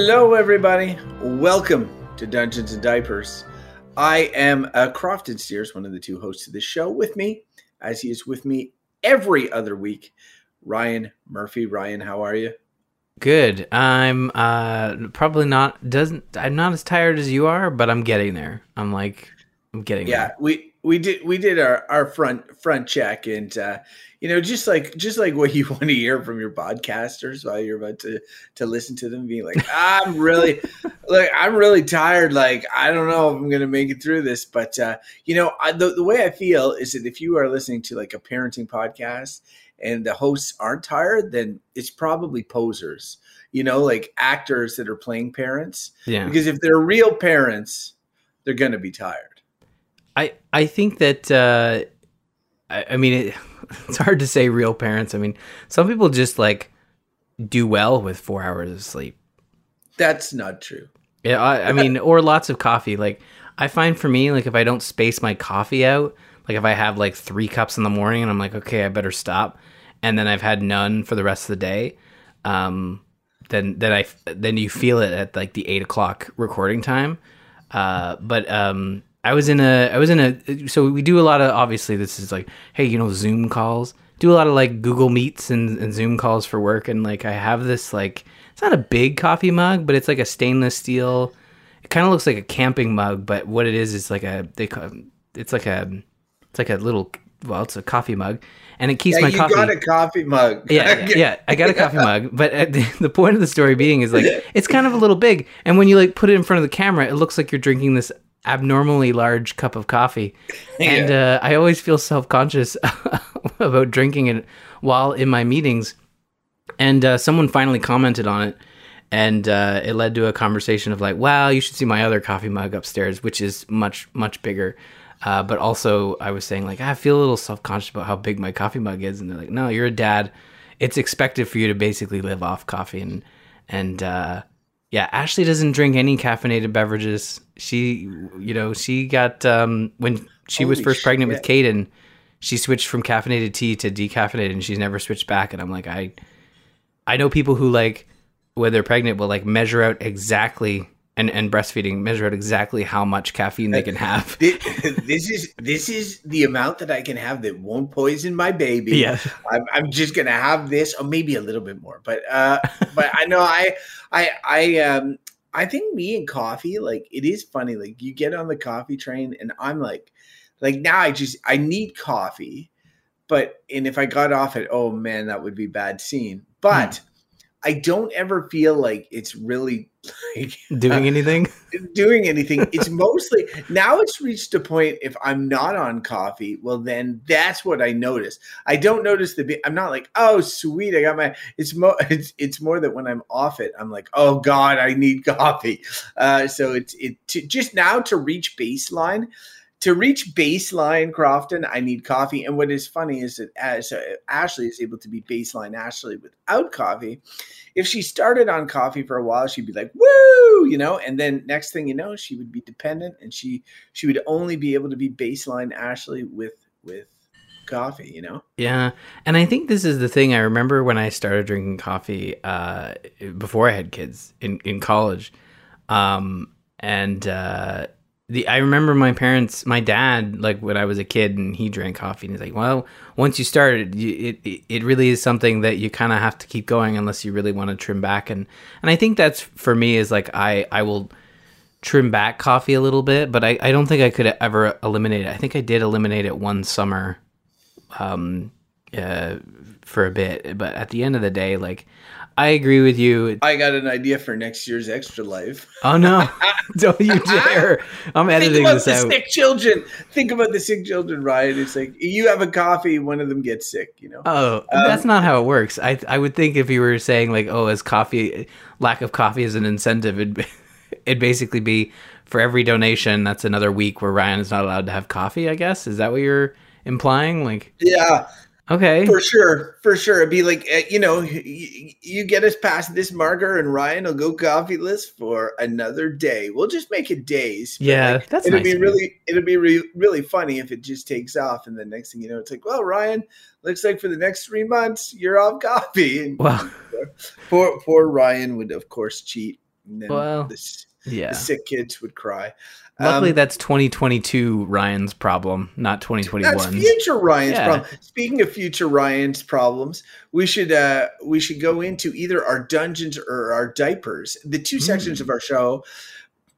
Hello, everybody. Welcome to Dungeons and Diapers. I am uh, Crofton Steers, one of the two hosts of this show. With me, as he is with me every other week, Ryan Murphy. Ryan, how are you? Good. I'm uh probably not doesn't I'm not as tired as you are, but I'm getting there. I'm like I'm getting Yeah, there. we we did we did our our front front check, and uh, you know, just like just like what you want to hear from your podcasters while you're about to to listen to them, being like, I'm really like I'm really tired. Like I don't know if I'm gonna make it through this, but uh, you know, I, the the way I feel is that if you are listening to like a parenting podcast and the hosts aren't tired, then it's probably posers. You know, like actors that are playing parents. Yeah. Because if they're real parents, they're gonna be tired. I I think that uh I, I mean it, it's hard to say real parents. I mean, some people just like do well with 4 hours of sleep. That's not true. Yeah, I, I mean, or lots of coffee. Like I find for me, like if I don't space my coffee out, like if I have like three cups in the morning and I'm like, okay, I better stop, and then I've had none for the rest of the day, um, then then I then you feel it at like the eight o'clock recording time. Uh, but um, I was in a I was in a so we do a lot of obviously this is like hey you know Zoom calls. Do a lot of like Google Meets and, and Zoom calls for work. And like I have this like it's not a big coffee mug but it's like a stainless steel it kind of looks like a camping mug but what it is is like a they call, it's like a it's like a little well it's a coffee mug. And it keeps Yeah, my you coffee You got a coffee mug. yeah, yeah, yeah, I got a coffee mug, but the, the point of the story being is like it's kind of a little big, and when you like put it in front of the camera, it looks like you're drinking this abnormally large cup of coffee, and uh, I always feel self conscious about drinking it while in my meetings. And uh, someone finally commented on it, and uh, it led to a conversation of like, "Wow, you should see my other coffee mug upstairs, which is much much bigger." Uh, but also, I was saying like I feel a little self conscious about how big my coffee mug is, and they're like, "No, you're a dad. It's expected for you to basically live off coffee." And and uh, yeah, Ashley doesn't drink any caffeinated beverages. She, you know, she got um, when she was Holy first pregnant with. Caden, she switched from caffeinated tea to decaffeinated, and she's never switched back. And I'm like, I, I know people who like when they're pregnant will like measure out exactly and and breastfeeding measure out exactly how much caffeine they can have. Thi- this is this is the amount that I can have that won't poison my baby. Yeah. I'm, I'm just gonna have this, or maybe a little bit more. But uh, but I know I I I um I think me and coffee like it is funny. Like you get on the coffee train, and I'm like like now I just I need coffee, but and if I got off it, oh man, that would be bad scene. Hmm. But I don't ever feel like it's really like Doing anything? doing anything. It's mostly now it's reached a point if I'm not on coffee, well then that's what I notice. I don't notice the I'm not like, "Oh, sweet, I got my it's more it's it's more that when I'm off it, I'm like, "Oh god, I need coffee." Uh so it's it to, just now to reach baseline to reach baseline Crofton, I need coffee. And what is funny is that as uh, Ashley is able to be baseline Ashley without coffee, if she started on coffee for a while, she'd be like, "Woo!" you know, and then next thing you know, she would be dependent, and she she would only be able to be baseline Ashley with with coffee, you know. Yeah, and I think this is the thing. I remember when I started drinking coffee uh, before I had kids in in college, um, and uh, the I remember my parents, my dad, like when I was a kid, and he drank coffee, and he's like, "Well, once you started, you, it it- it really is something that you kind of have to keep going unless you really want to trim back." And and I think that's for me is like I I will trim back coffee a little bit, but I I don't think I could ever eliminate it. I think I did eliminate it one summer um uh for a bit but at the end of the day like i agree with you I got an idea for next year's extra life. oh no don't you dare i'm editing Think about this the out sick children. Think about the sick children, Ryan. It's like you have a coffee, one of them gets sick. You know. oh um, that's not how it works i i would think if you were saying like oh as coffee lack of coffee is an incentive it'd, be- it'd basically be for every donation that's another week where ryan is not allowed to have coffee i guess is that what you're implying like Yeah, okay for sure, for sure. It'd be like uh, you know, you, you get us past this marker, and Ryan will go coffeeless for another day. We'll just make it days. yeah like, that's it'll nice be really, it'll be re- really funny if it just takes off, and the next thing you know, it's like, well, Ryan, looks like for the next three months you're off coffee. And well poor, poor Ryan would of course cheat. And then Well, the, Yeah. the sick kids would cry. Luckily, Um, that's 2022 Ryan's problem, not 2021. That's future Ryan's Yeah. problem. Speaking of future Ryan's problems, we should uh we should go into either our dungeons or our diapers. The two sections Mm. of our show.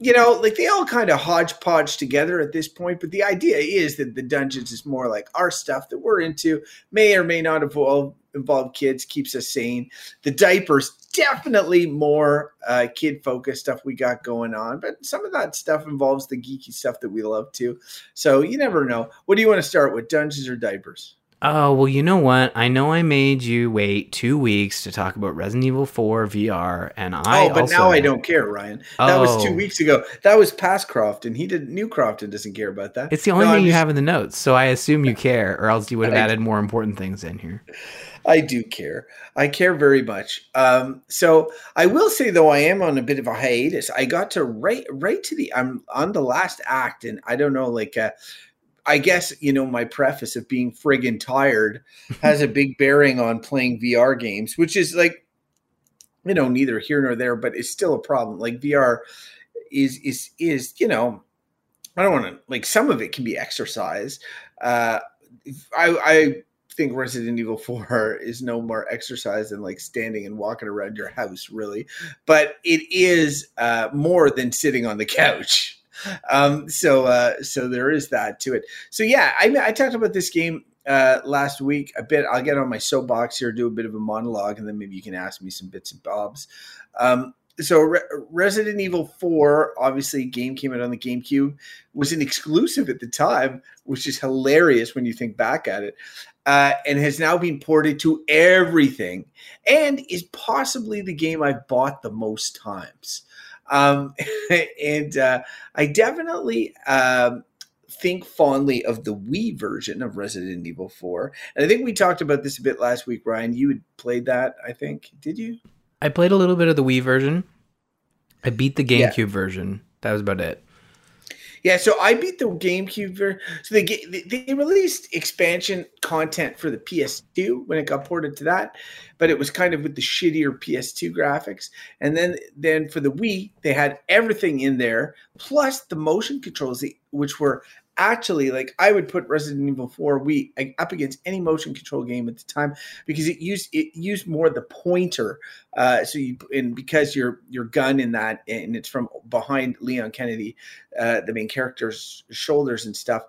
You know, like they all kind of hodgepodge together at this point, but the idea is that the dungeons is more like our stuff that we're into, may or may not involve involve kids, keeps us sane. The diapers definitely more uh, kid focused stuff we got going on, but some of that stuff involves the geeky stuff that we love too. So you never know. What do you want to start with, dungeons or diapers? Oh, well, you know what? I know I made you wait two weeks to talk about Resident Evil 4 VR, and I. oh, but also, now I don't care, Ryan. That was two weeks ago. That was past Crofton. He didn't. New Crofton doesn't care about that. It's the only No, thing I'm you just- have in the notes, so I assume you care, or else you would have I- added more important things in here. I do care. I care very much. Um, so I will say though, I am on a bit of a hiatus. I got to right right to the I'm on the last act, and I don't know, like uh, I guess you know my preface of being friggin' tired has a big bearing on playing VR games, which is like you know neither here nor there, but it's still a problem. Like VR is is is you know I don't want to like some of it can be exercise. Uh, I I think Resident Evil 4 is no more exercise than like standing and walking around your house, really. But it is uh, more than sitting on the couch. Um, so uh, so there is that to it. So yeah, I I talked about this game uh, last week a bit. I'll get on my soapbox here, do a bit of a monologue, and then maybe you can ask me some bits and bobs. Um, so Re- Resident Evil 4, obviously, game came out on the GameCube, was an exclusive at the time, which is hilarious when you think back at it, uh, and has now been ported to everything, and is possibly the game I've bought the most times. Um, and uh, I definitely um, think fondly of the Wii version of Resident Evil 4. And I think we talked about this a bit last week, Ryan. You had played that, I think. Did you? I played a little bit of the Wii version. I beat the Yeah. GameCube version. That was about it. Yeah, so I beat the GameCube. ver- So they- they released expansion content for the PS2 when it got ported to that, but it was kind of with the shittier PS2 graphics. And then then for the Wii, they had everything in there plus the motion controls, which were actually like I would put Resident Evil 4 Wii up against any motion control game at the time because it used it used more the pointer. Uh, so you and because your your gun in that and it's from behind Leon Kennedy uh, the main character's shoulders and stuff,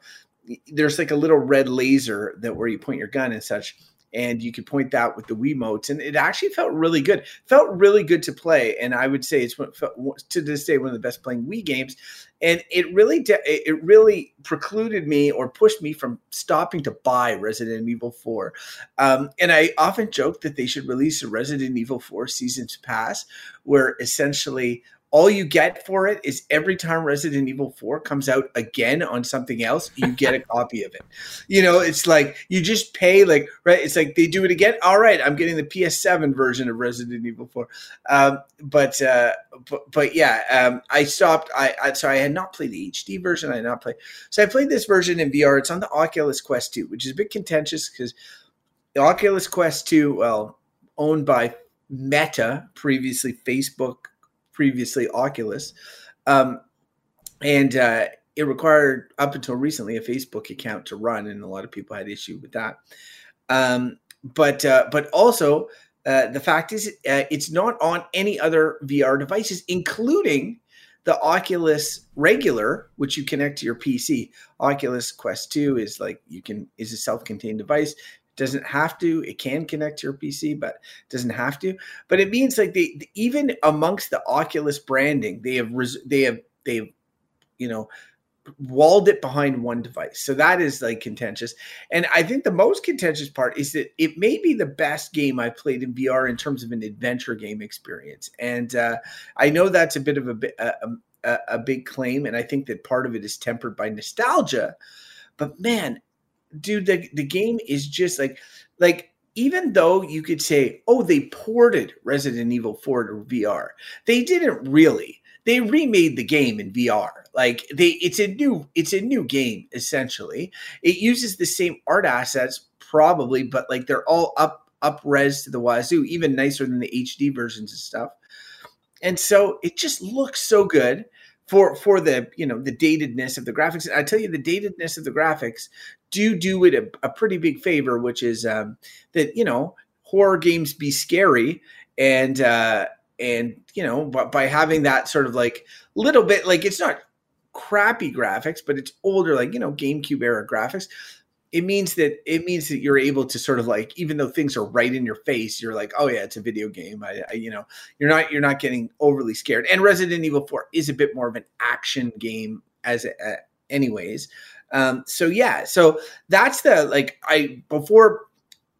there's like a little red laser that where you point your gun and such, and you could point that with the Wiimotes, and it actually felt really good. Felt really good to play, and I would say it's to this day one of the best playing Wii games. And it really de- it really precluded me or pushed me from stopping to buy Resident Evil 4. Um, and I often joke that they should release a Resident Evil 4 Seasons Pass, where essentially all you get for it is every time Resident Evil 4 comes out again on something else, you get a copy of it. You know, it's like you just pay, like, right? It's like they do it again. All right, I'm getting the PS7 version of Resident Evil 4. Um, but, uh, but, but yeah, um, I stopped. I, I, so I had not played the HD version. I had not played. So I played this version in VR. It's on the Oculus Quest 2, which is a bit contentious because the Oculus Quest 2, well, owned by Meta, previously Facebook, previously Oculus. Um, and uh, it required, up until recently, a Facebook account to run, and a lot of people had issue with that. Um, but uh, but also uh, the fact is, uh, it's not on any other VR devices, including the Oculus regular, which you connect to your PC. Oculus Quest 2 is like you can is a self-contained device. Doesn't have to. It can connect to your PC, but doesn't have to. But it means like they even amongst the Oculus branding, they have res, they have they have you know walled it behind one device. So that is like contentious. And I think the most contentious part is that it may be the best game I've played in VR in terms of an adventure game experience. And uh, I know that's a bit of a, a, a, a big claim, and I think that part of it is tempered by nostalgia. But man, dude, the, the game is just like like even though you could say, oh, they ported Resident Evil 4 to VR, they didn't really. They remade the game in VR. Like they it's a new it's a new game essentially. It uses the same art assets probably, but like they're all up up res to the wazoo, even nicer than the HD versions and stuff. and so it just looks so good for for the you know the datedness of the graphics. I tell you, the datedness of the graphics do do it a, a pretty big favor, which is um, that you know horror games be scary and uh, and you know but by having that sort of like little bit like it's not crappy graphics, but it's older like you know GameCube era graphics it means that it means that you're able to sort of like even though things are right in your face you're like oh yeah it's a video game. I, I, you know you're not you're not getting overly scared. And resident evil 4 is a bit more of an action game as a, uh, anyways um so yeah so that's the like i before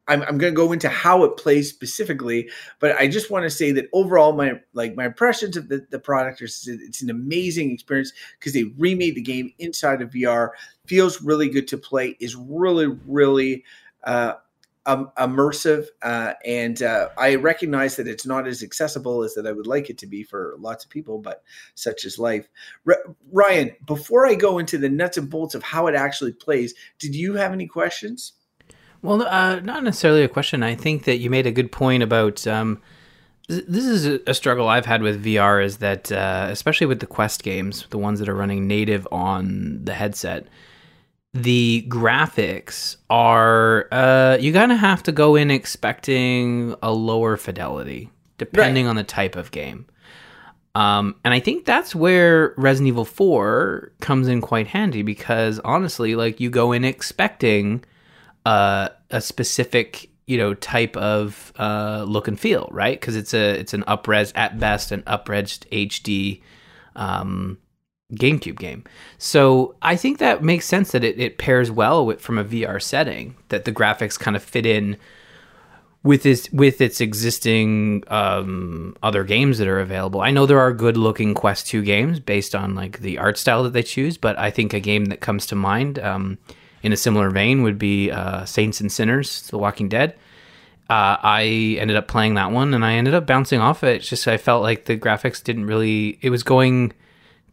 I'm, I'm going to go into how it plays specifically, but I just want to say that overall, my like my impressions of the, the product is it's an amazing experience because they remade the game inside of VR. Feels really good to play. Is really really uh, um, immersive, uh, and uh, I recognize that it's not as accessible as that I would like it to be for lots of people, but such is life. R- Ryan, before I go into the nuts and bolts of how it actually plays, did you have any questions? Well, uh, not necessarily a question. I think that you made a good point about. Um, this is a struggle I've had with VR is that, uh, especially with the Quest games, the ones that are running native on the headset, the graphics are uh, you kind of have to go in expecting a lower fidelity depending right. on the type of game. Um, and I think that's where Resident Evil 4 comes in quite handy because honestly, like you go in expecting uh, a specific you know type of uh, look and feel, right? Because it's a it's an upres at best an upres HD um, GameCube game. So I think that makes sense that it, it pairs well with from a VR setting that the graphics kind of fit in with its with its existing um, other games that are available. I know there are good looking Quest 2 games based on like the art style that they choose, but I think a game that comes to mind um, in a similar vein would be uh, Saints and Sinners, The Walking Dead. Uh, I ended up playing that one and I ended up bouncing off it. It's just I felt like the graphics didn't really. It was going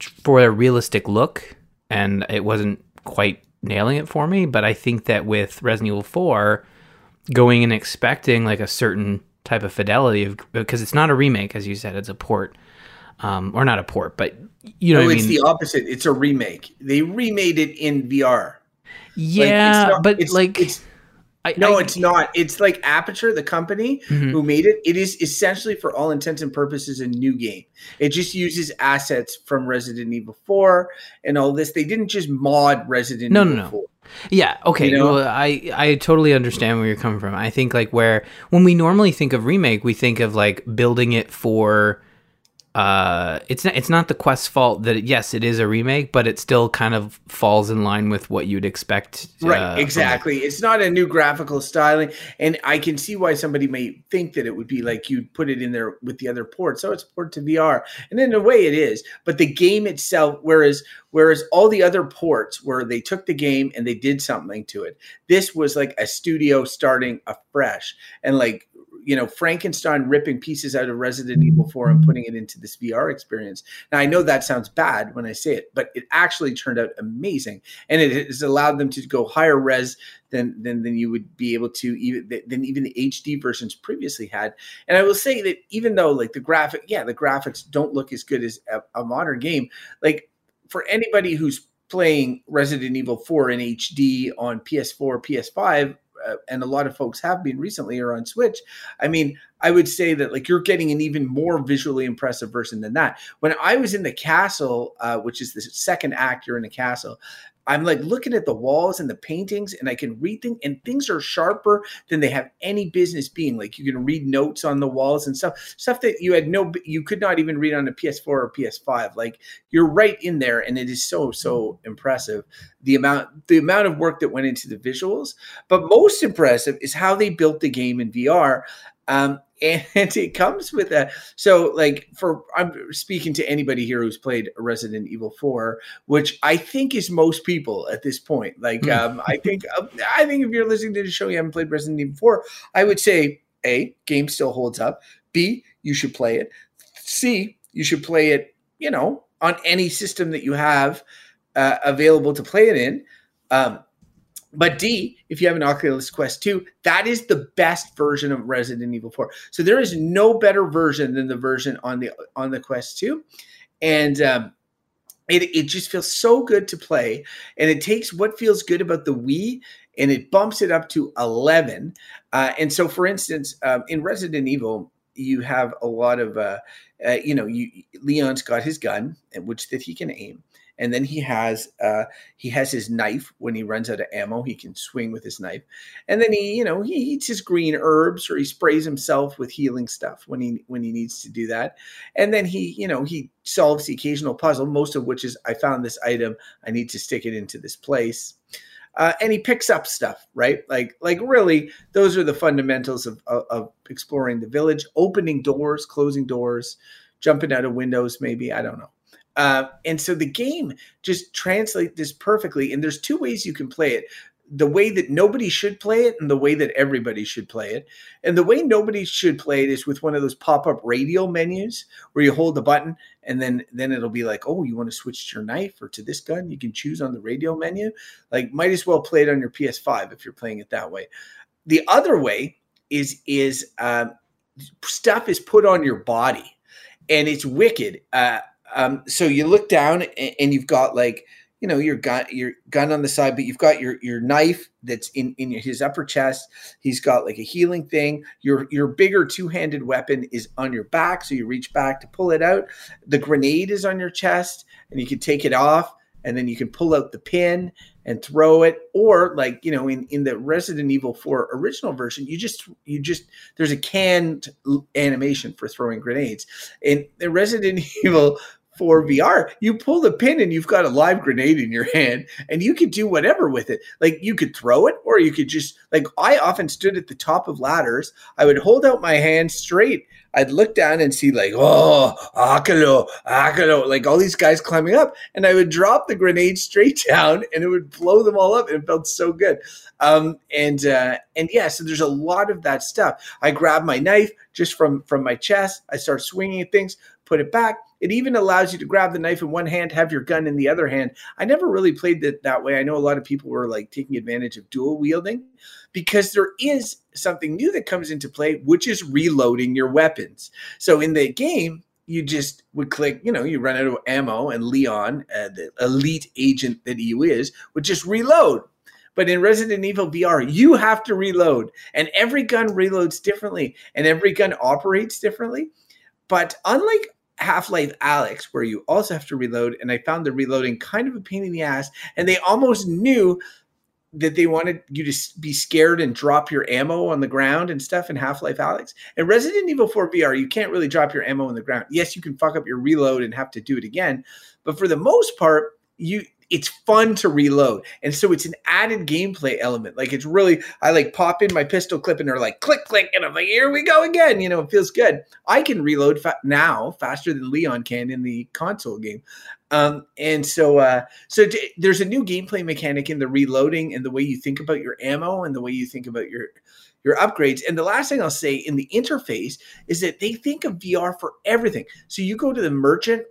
for a realistic look, and it wasn't quite nailing it for me. But I think that with Resident Evil Four, going and expecting like a certain type of fidelity of because it's not a remake, as you said, it's a port, um, or not a port, but you know, no, it's mean? the opposite. It's a remake. They remade it in VR. Yeah, like, not, but it's, like it's I, no, I, it's not. It's like Armature, the company mm-hmm. who made it. It is essentially, for all intents and purposes, a new game. It just uses assets from Resident Evil 4 and all this. They didn't just mod Resident no, Evil no, no. 4. Yeah, okay. You know? Well, I I totally understand where you're coming from. I think like where when we normally think of remake, we think of like building it for uh, it's not, it's not the Quest's fault that it, yes, it is a remake, but it still kind of falls in line with what you'd expect. Uh, right, exactly. It's not a new graphical styling, and I can see why somebody may think that it would be like you'd put it in there with the other ports. So it's port to VR, and in a way it is. But the game itself, whereas whereas all the other ports where they took the game and they did something to it, this was like a studio starting afresh and like you know Frankenstein ripping pieces out of Resident Evil 4 and putting it into this VR experience. Now I know that sounds bad when I say it, but it actually turned out amazing, and it has allowed them to go higher res than than than you would be able to even than even the HD versions previously had. And I will say that even though like the graphic, yeah, the graphics don't look as good as a, a modern game, like for anybody who's playing Resident Evil 4 in HD on PS4, PS5 uh, and a lot of folks have been recently or on Switch. I mean, I would say that like you're getting an even more visually impressive version than that. When I was in the castle, uh, which is the second act, you're in the castle. I'm like looking at the walls and the paintings, and I can read things, and things are sharper than they have any business being. Like you can read notes on the walls and stuff, stuff that you had no, you could not even read on a PS4 or PS5. Like you're right in there, and it is so so impressive the amount the amount of work that went into the visuals. But most impressive is how they built the game in VR. Um, and it comes with that. so like for i'm speaking to anybody here who's played resident evil 4 which i think is most people at this point like hmm. um, i think um, i think if you're listening to the show you haven't played resident evil 4 i would say a game still holds up b you should play it c you should play it you know on any system that you have uh, available to play it in um, But D, if you have an Oculus Quest 2, that is the best version of Resident Evil 4. So there is no better version than the version on the on the Quest 2. And um, it, it just feels so good to play. And it takes what feels good about the Wii and it bumps it up to 11. Uh, and so, for instance, um, in Resident Evil, you have a lot of, uh, uh, you know, you, Leon's got his gun, which that he can aim and then he has uh, he has his knife. When he runs out of ammo he can swing with his knife. And then he you know he eats his green herbs or he sprays himself with healing stuff when he when he needs to do that. And then he you know he solves the occasional puzzle most of which is i found this item. I need to stick it into this place. Uh, and he picks up stuff right? Like like really those are the fundamentals of, of, of exploring the village. Opening doors closing doors jumping out of windows maybe i don't know uh, and so the game just translates this perfectly. And there's two ways you can play it the way that nobody should play it and the way that everybody should play it. And the way nobody should play it is with one of those pop-up radial menus where you hold the button and then then it'll be like, "Oh, you want to switch to your knife or to this gun?" You can choose on the radial menu. Like might as well play it on your PS5 if you're playing it that way. The other way is is um, stuff is put on your body and it's wicked. Uh, um, so you look down and, you've got like you know your gun your gun on the side but you've got your your knife that's in in his upper chest. He's got like a healing thing. Your your bigger two-handed weapon is on your back so you reach back to pull it out. The grenade is on your chest and you can take it off and then you can pull out the pin and throw it. Or like you know in in the resident evil 4 original version you just you just there's a canned animation for throwing grenades. In the resident evil for VR, you pull the pin and you've got a live grenade in your hand and you could do whatever with it. Like you could throw it or you could just like I often stood at the top of ladders. I would hold out my hand straight. I'd look down and see like, oh, Akalo, Akalo, like all these guys climbing up. And I would drop the grenade straight down and it would blow them all up. And it felt so good. Um, and uh, and yeah, so there's a lot of that stuff. I grab my knife just from from my chest. I start swinging at things, put it back it even allows you to grab the knife in one hand, have your gun in the other hand. I never really played it that way. I know a lot of people were like taking advantage of dual wielding because there is something new that comes into play, which is reloading your weapons. So in the game, you just would click, you know, you run out of ammo, and Leon, uh, the elite agent that he is, would just reload. But in Resident Evil VR, you have to reload, and every gun reloads differently, and every gun operates differently. But unlike Half Life Alyx, where you also have to reload, and I found the reloading kind of a pain in the ass. And they almost knew that they wanted you to be scared and drop your ammo on the ground and stuff in Half Life Alyx. And Resident Evil 4 VR, you can't really drop your ammo on the ground. Yes, you can fuck up your reload and have to do it again, but for the most part, you it's fun to reload. And so it's an added gameplay element. Like it's really, I like pop in my pistol clip and they're like click, click. And I'm like, here we go again. You know, it feels good. I can reload fa- now faster than Leon can in the console game. Um, and so, uh, so there's a new gameplay mechanic in the reloading and the way you think about your ammo and the way you think about your, your upgrades. And the last thing I'll say in the interface is that they think of VR for everything. So you go to the merchant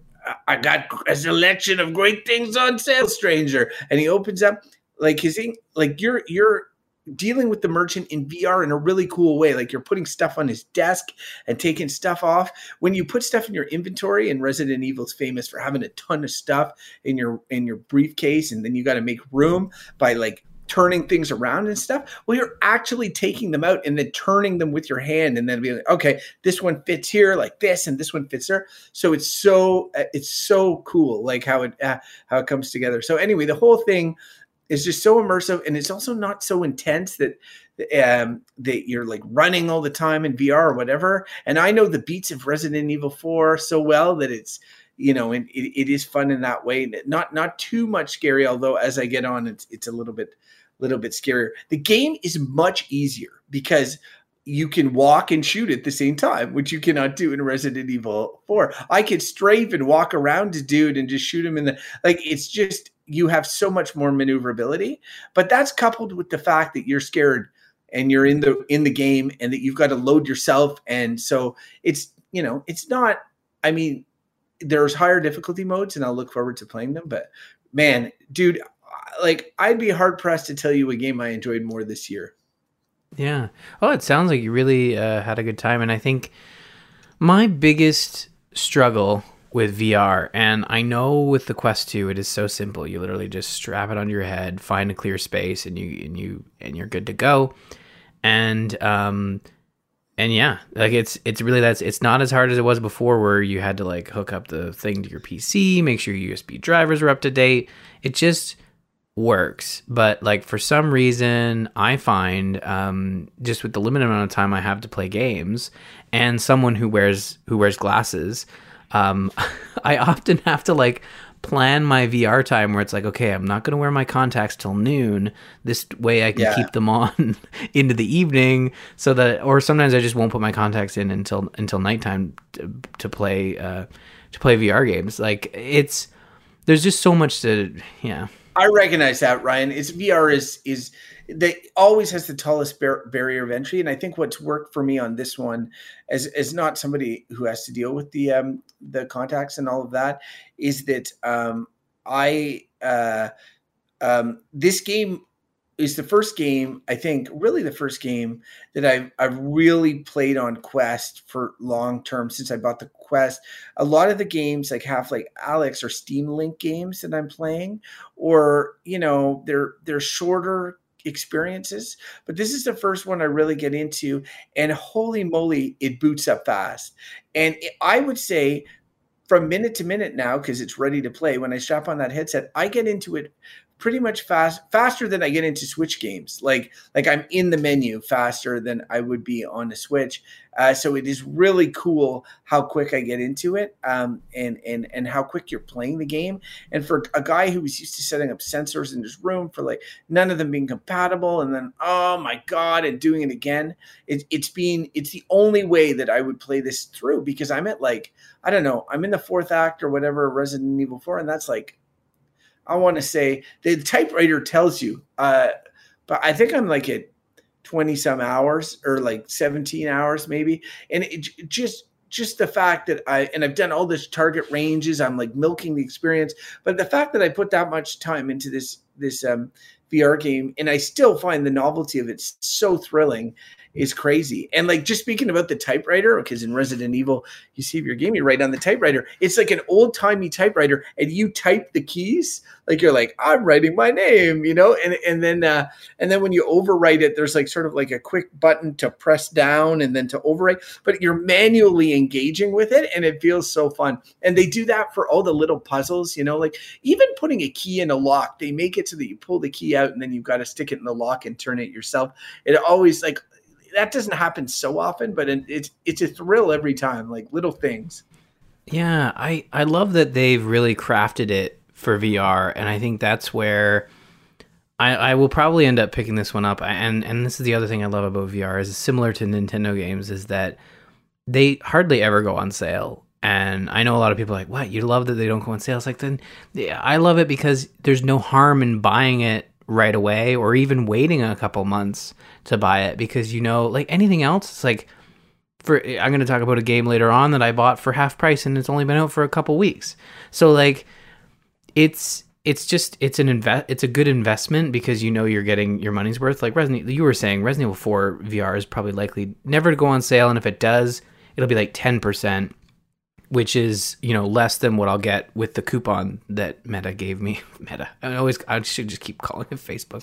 I got a selection of great things on sale, stranger. And he opens up like his like you're you're dealing with the merchant in VR in a really cool way. Like you're putting stuff on his desk and taking stuff off. When you put stuff in your inventory, and Resident Evil's famous for having a ton of stuff in your in your briefcase, and then you got to make room by like turning things around and stuff. Well, you're actually taking them out and then turning them with your hand and then being like, okay, this one fits here like this and this one fits there. So it's so uh, it's so cool like how it uh, how it comes together. So anyway, the whole thing is just so immersive and it's also not so intense that um, that you're like running all the time in VR or whatever. And I know the beats of Resident Evil 4 so well that it's you know, and it, it is fun in that way. Not not too much scary, although as I get on, it's it's a little bit little bit scarier. The game is much easier because you can walk and shoot at the same time, which you cannot do in Resident Evil 4. I could strafe and walk around a dude and just shoot him in the like it's just you have so much more maneuverability. But that's coupled with the fact that you're scared and you're in the in the game and that you've got to load yourself. And so it's you know, it's not I mean, there's higher difficulty modes and I'll look forward to playing them, but man, dude, like I'd be hard pressed to tell you a game I enjoyed more this year. Yeah. Oh, it sounds like you really uh, had a good time, and I think my biggest struggle with VR, and I know with the Quest 2 it is so simple. You literally just strap it on your head, find a clear space, and you and you and you're good to go. And um and yeah, like it's it's really that's it's not as hard as it was before where you had to like hook up the thing to your PC, make sure your USB drivers are up to date. It just works but like for some reason i find um, just with the limited amount of time i have to play games and someone who wears who wears glasses um, i often have to like plan my vr time where it's like okay i'm not going to wear my contacts till noon this way i can yeah. keep them on into the evening so that or sometimes i just won't put my contacts in until until nighttime to, to play uh to play vr games like it's there's just so much to yeah I recognize that, Ryan. Is VR is is they always has the tallest bar- barrier of entry, and I think what's worked for me on this one, as as not somebody who has to deal with the um the contacts and all of that, is that um I uh um this game is the first game I think really the first game that I've I've really played on Quest for long term since I bought the Quest. A lot of the games like Half Life Alyx or Steam Link games that I'm playing, or you know they're they're shorter experiences but this is the first one i really get into and holy moly it boots up fast. And i would say from minute to minute now because it's ready to play when i strap on that headset i get into it pretty much fast faster than I get into Switch games. Like like I'm in the menu faster than I would be on a Switch. Uh, so it is really cool how quick I get into it, um, and and and how quick you're playing the game. And for a guy who was used to setting up sensors in his room for like none of them being compatible, and then oh my god, and doing it again, it, it's being it's the only way that I would play this through because I'm at like I don't know, I'm in the fourth act or whatever Resident Evil Four, and that's like I want to say the typewriter tells you, uh, but I think I'm like at 20 some hours or like 17 hours maybe. And it, just, just the fact that I, and I've done all this target ranges, I'm like milking the experience, but the fact that I put that much time into this, this, um, VR game and I still find the novelty of it so thrilling is crazy. And like just speaking about the typewriter, because in Resident Evil, you see if your game, you write on the typewriter. It's like an old timey typewriter, and you type the keys. Like you're like, I'm writing my name, you know, and and then uh, and then when you overwrite it, there's like sort of like a quick button to press down and then to overwrite, but you're manually engaging with it, and it feels so fun. And they do that for all the little puzzles, you know, like even putting a key in a lock, they make it so that you pull the key out and then you've got to stick it in the lock and turn it yourself. It always like that doesn't happen so often, but it's it's a thrill every time, like little things. Yeah, I I love that they've really crafted it for VR, and I think that's where I I will probably end up picking this one up. And and this is the other thing I love about VR is similar to Nintendo games is that they hardly ever go on sale. And I know a lot of people are like, what? You love that they don't go on sale? It's like, then yeah, I love it because there's no harm in buying it right away or even waiting a couple months to buy it because you know like anything else it's like for I'm going to talk about a game later on that I bought for half price and it's only been out for a couple weeks. So like it's it's just it's an invest it's a good investment because you know you're getting your money's worth. Like Resident you were saying Resident Evil 4 VR is probably likely never to go on sale and if it does, it'll be like 10% which is you know less than what I'll get with the coupon that Meta gave me. Meta, I always I should just keep calling it Facebook.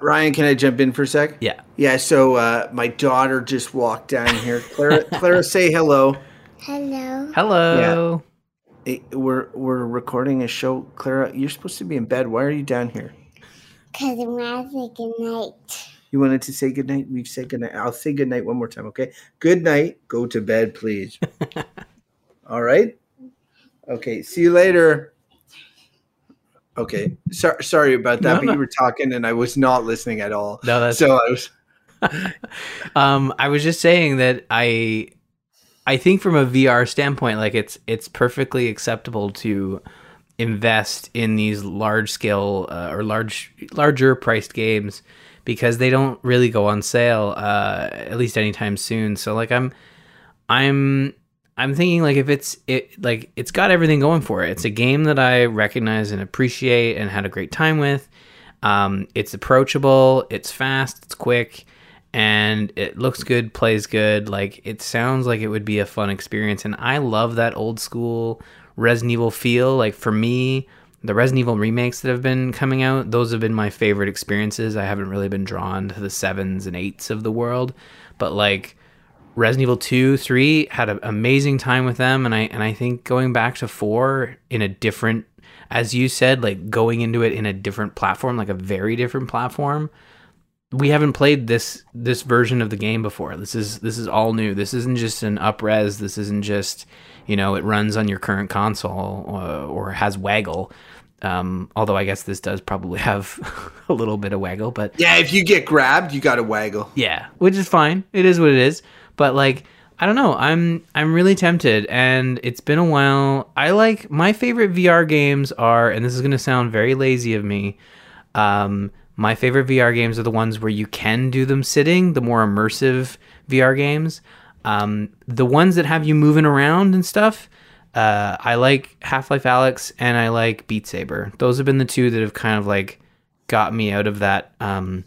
Ryan, can I jump in for a sec? Yeah, yeah. So uh, my daughter just walked down here. Clara, Clara, say hello. Hello. Hello. Yeah. we're we're recording a show. Clara, you're supposed to be in bed. Why are you down here? Because I want to say good night. You wanted to say good night? We've said good night. I'll say good night one more time, okay? Good night. Go to bed, please. All right? Okay. See you later. Okay. So, sorry about that, no, but no. you were talking and I was not listening at all. No, that's so I was um I was just saying that I I think from a VR standpoint like it's it's perfectly acceptable to invest in these large scale uh, or large larger priced games because they don't really go on sale uh, at least anytime soon. So like I'm I'm I'm thinking like if it's it like it's got everything going for it. It's a game that I recognize and appreciate and had a great time with. Um, it's approachable, it's fast, it's quick, and it looks good, plays good. Like it sounds like it would be a fun experience, and I love that old school Resident Evil feel. Like for me, the Resident Evil remakes that have been coming out, those have been my favorite experiences. I haven't really been drawn to the sevens and eights of the world, but like Resident Evil 2, 3 had an amazing time with them and I and I think going back to 4 in a different as you said like going into it in a different platform, like a very different platform. We haven't played this this version of the game before. This is this is all new. This isn't just an upres. This isn't just, you know, it runs on your current console uh, or has waggle. Um, although I guess this does probably have a little bit of waggle, but Yeah, if you get grabbed, you got to waggle. yeah, which is fine. It is what it is. But like, I don't know. I'm I'm really tempted, and it's been a while. I like my favorite VR games are, and this is gonna sound very lazy of me. Um, my favorite VR games are the ones where you can do them sitting, the more immersive VR games. Um, the ones that have you moving around and stuff. Uh, I like Half Life Alyx and I like Beat Saber. Those have been the two that have kind of like got me out of that, um,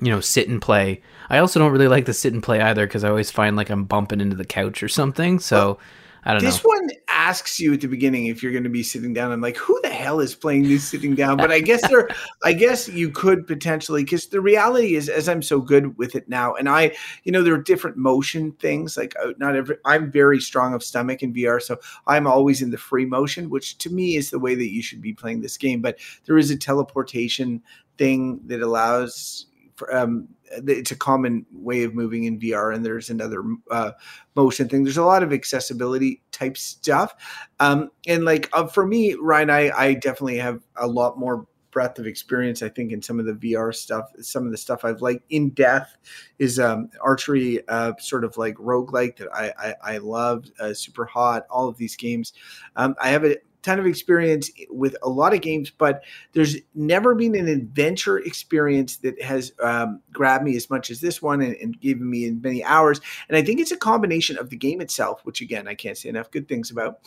you know, sit and play. I also don't really like the sit and play either because I always find like I'm bumping into the couch or something. So I don't This know. one asks you at the beginning if you're going to be sitting down. I'm like, who the hell is playing this sitting down? But I guess there, I guess you could potentially, because the reality is, as I'm so good with it now, and I, you know, there are different motion things. Like uh, not every, I'm very strong of stomach in VR, so I'm always in the free motion, which to me is the way that you should be playing this game. But there is a teleportation thing that allows. For, um, it's a common way of moving in VR, and there's another uh, motion thing. There's a lot of accessibility type stuff. Um, and like uh, for me, Ryan, I, I definitely have a lot more breadth of experience, I think, in some of the VR stuff. Some of the stuff I've liked in death is um, archery, uh, sort of like roguelike that I, I, I love, uh, Superhot, all of these games. Um, I have a ton of experience with a lot of games, but there's never been an adventure experience that has um, grabbed me as much as this one and, and given me in many hours. And I think it's a combination of the game itself, which again I can't say enough good things about,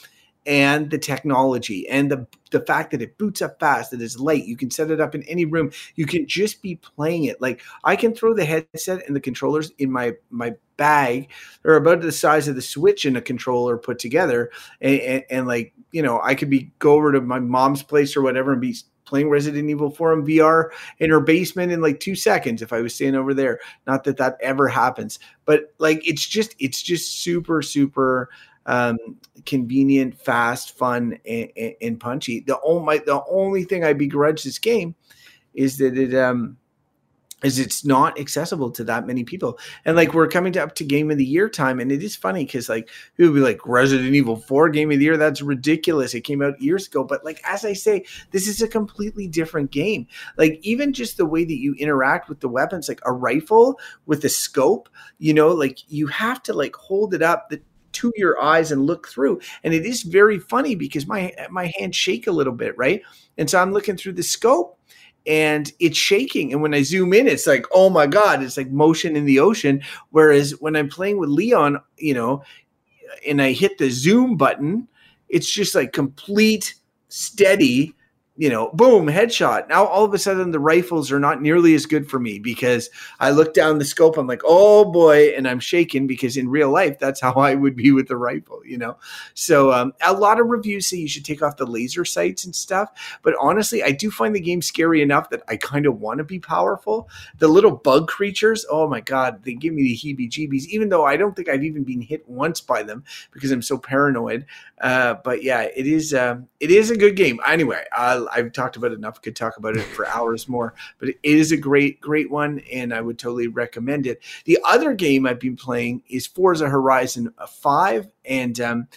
and the technology and the the fact that it boots up fast, that it's light. You can set it up in any room. You can just be playing it. Like I can throw the headset and the controllers in my my bag. They're about the size of the Switch and a controller put together, and, and, and like you know, I could be go over to my mom's place or whatever and be playing Resident Evil 4 in VR in her basement in like two seconds if I was staying over there. Not that that ever happens, but like it's just it's just super super um, convenient, fast, fun, and, and, punchy. The only the only thing I begrudge this game is that it um is it's not accessible to that many people. And like we're coming to up to game of the year time, and it is funny because like people be like Resident Evil 4 game of the year, that's ridiculous. It came out years ago. But like as I say, this is a completely different game. Like even just the way that you interact with the weapons, like a rifle with a scope, you know, like you have to like hold it up the to your eyes and look through. And it is very funny because my my hands shake a little bit, right? And so I'm looking through the scope and it's shaking. And when I zoom in, it's like, oh my God, it's like motion in the ocean. Whereas when I'm playing with Leon, you know, and I hit the zoom button, it's just like complete steady you know, boom, headshot. Now all of a sudden the rifles are not nearly as good for me because I look down the scope, I'm like, oh boy, and I'm shaking because in real life that's how I would be with the rifle, you know. So um, a lot of reviews say you should take off the laser sights and stuff, but honestly, I do find the game scary enough that I kind of want to be powerful. The little bug creatures, oh my god, they give me the heebie-jeebies. Even though I don't think I've even been hit once by them because I'm so paranoid. Uh, but yeah, it is. Um, it is a good game. Anyway, I'll, I've talked about it enough. Could talk about it for hours more. But it is a great, great one, and I would totally recommend it. The other game I've been playing is Forza Horizon Five, and um,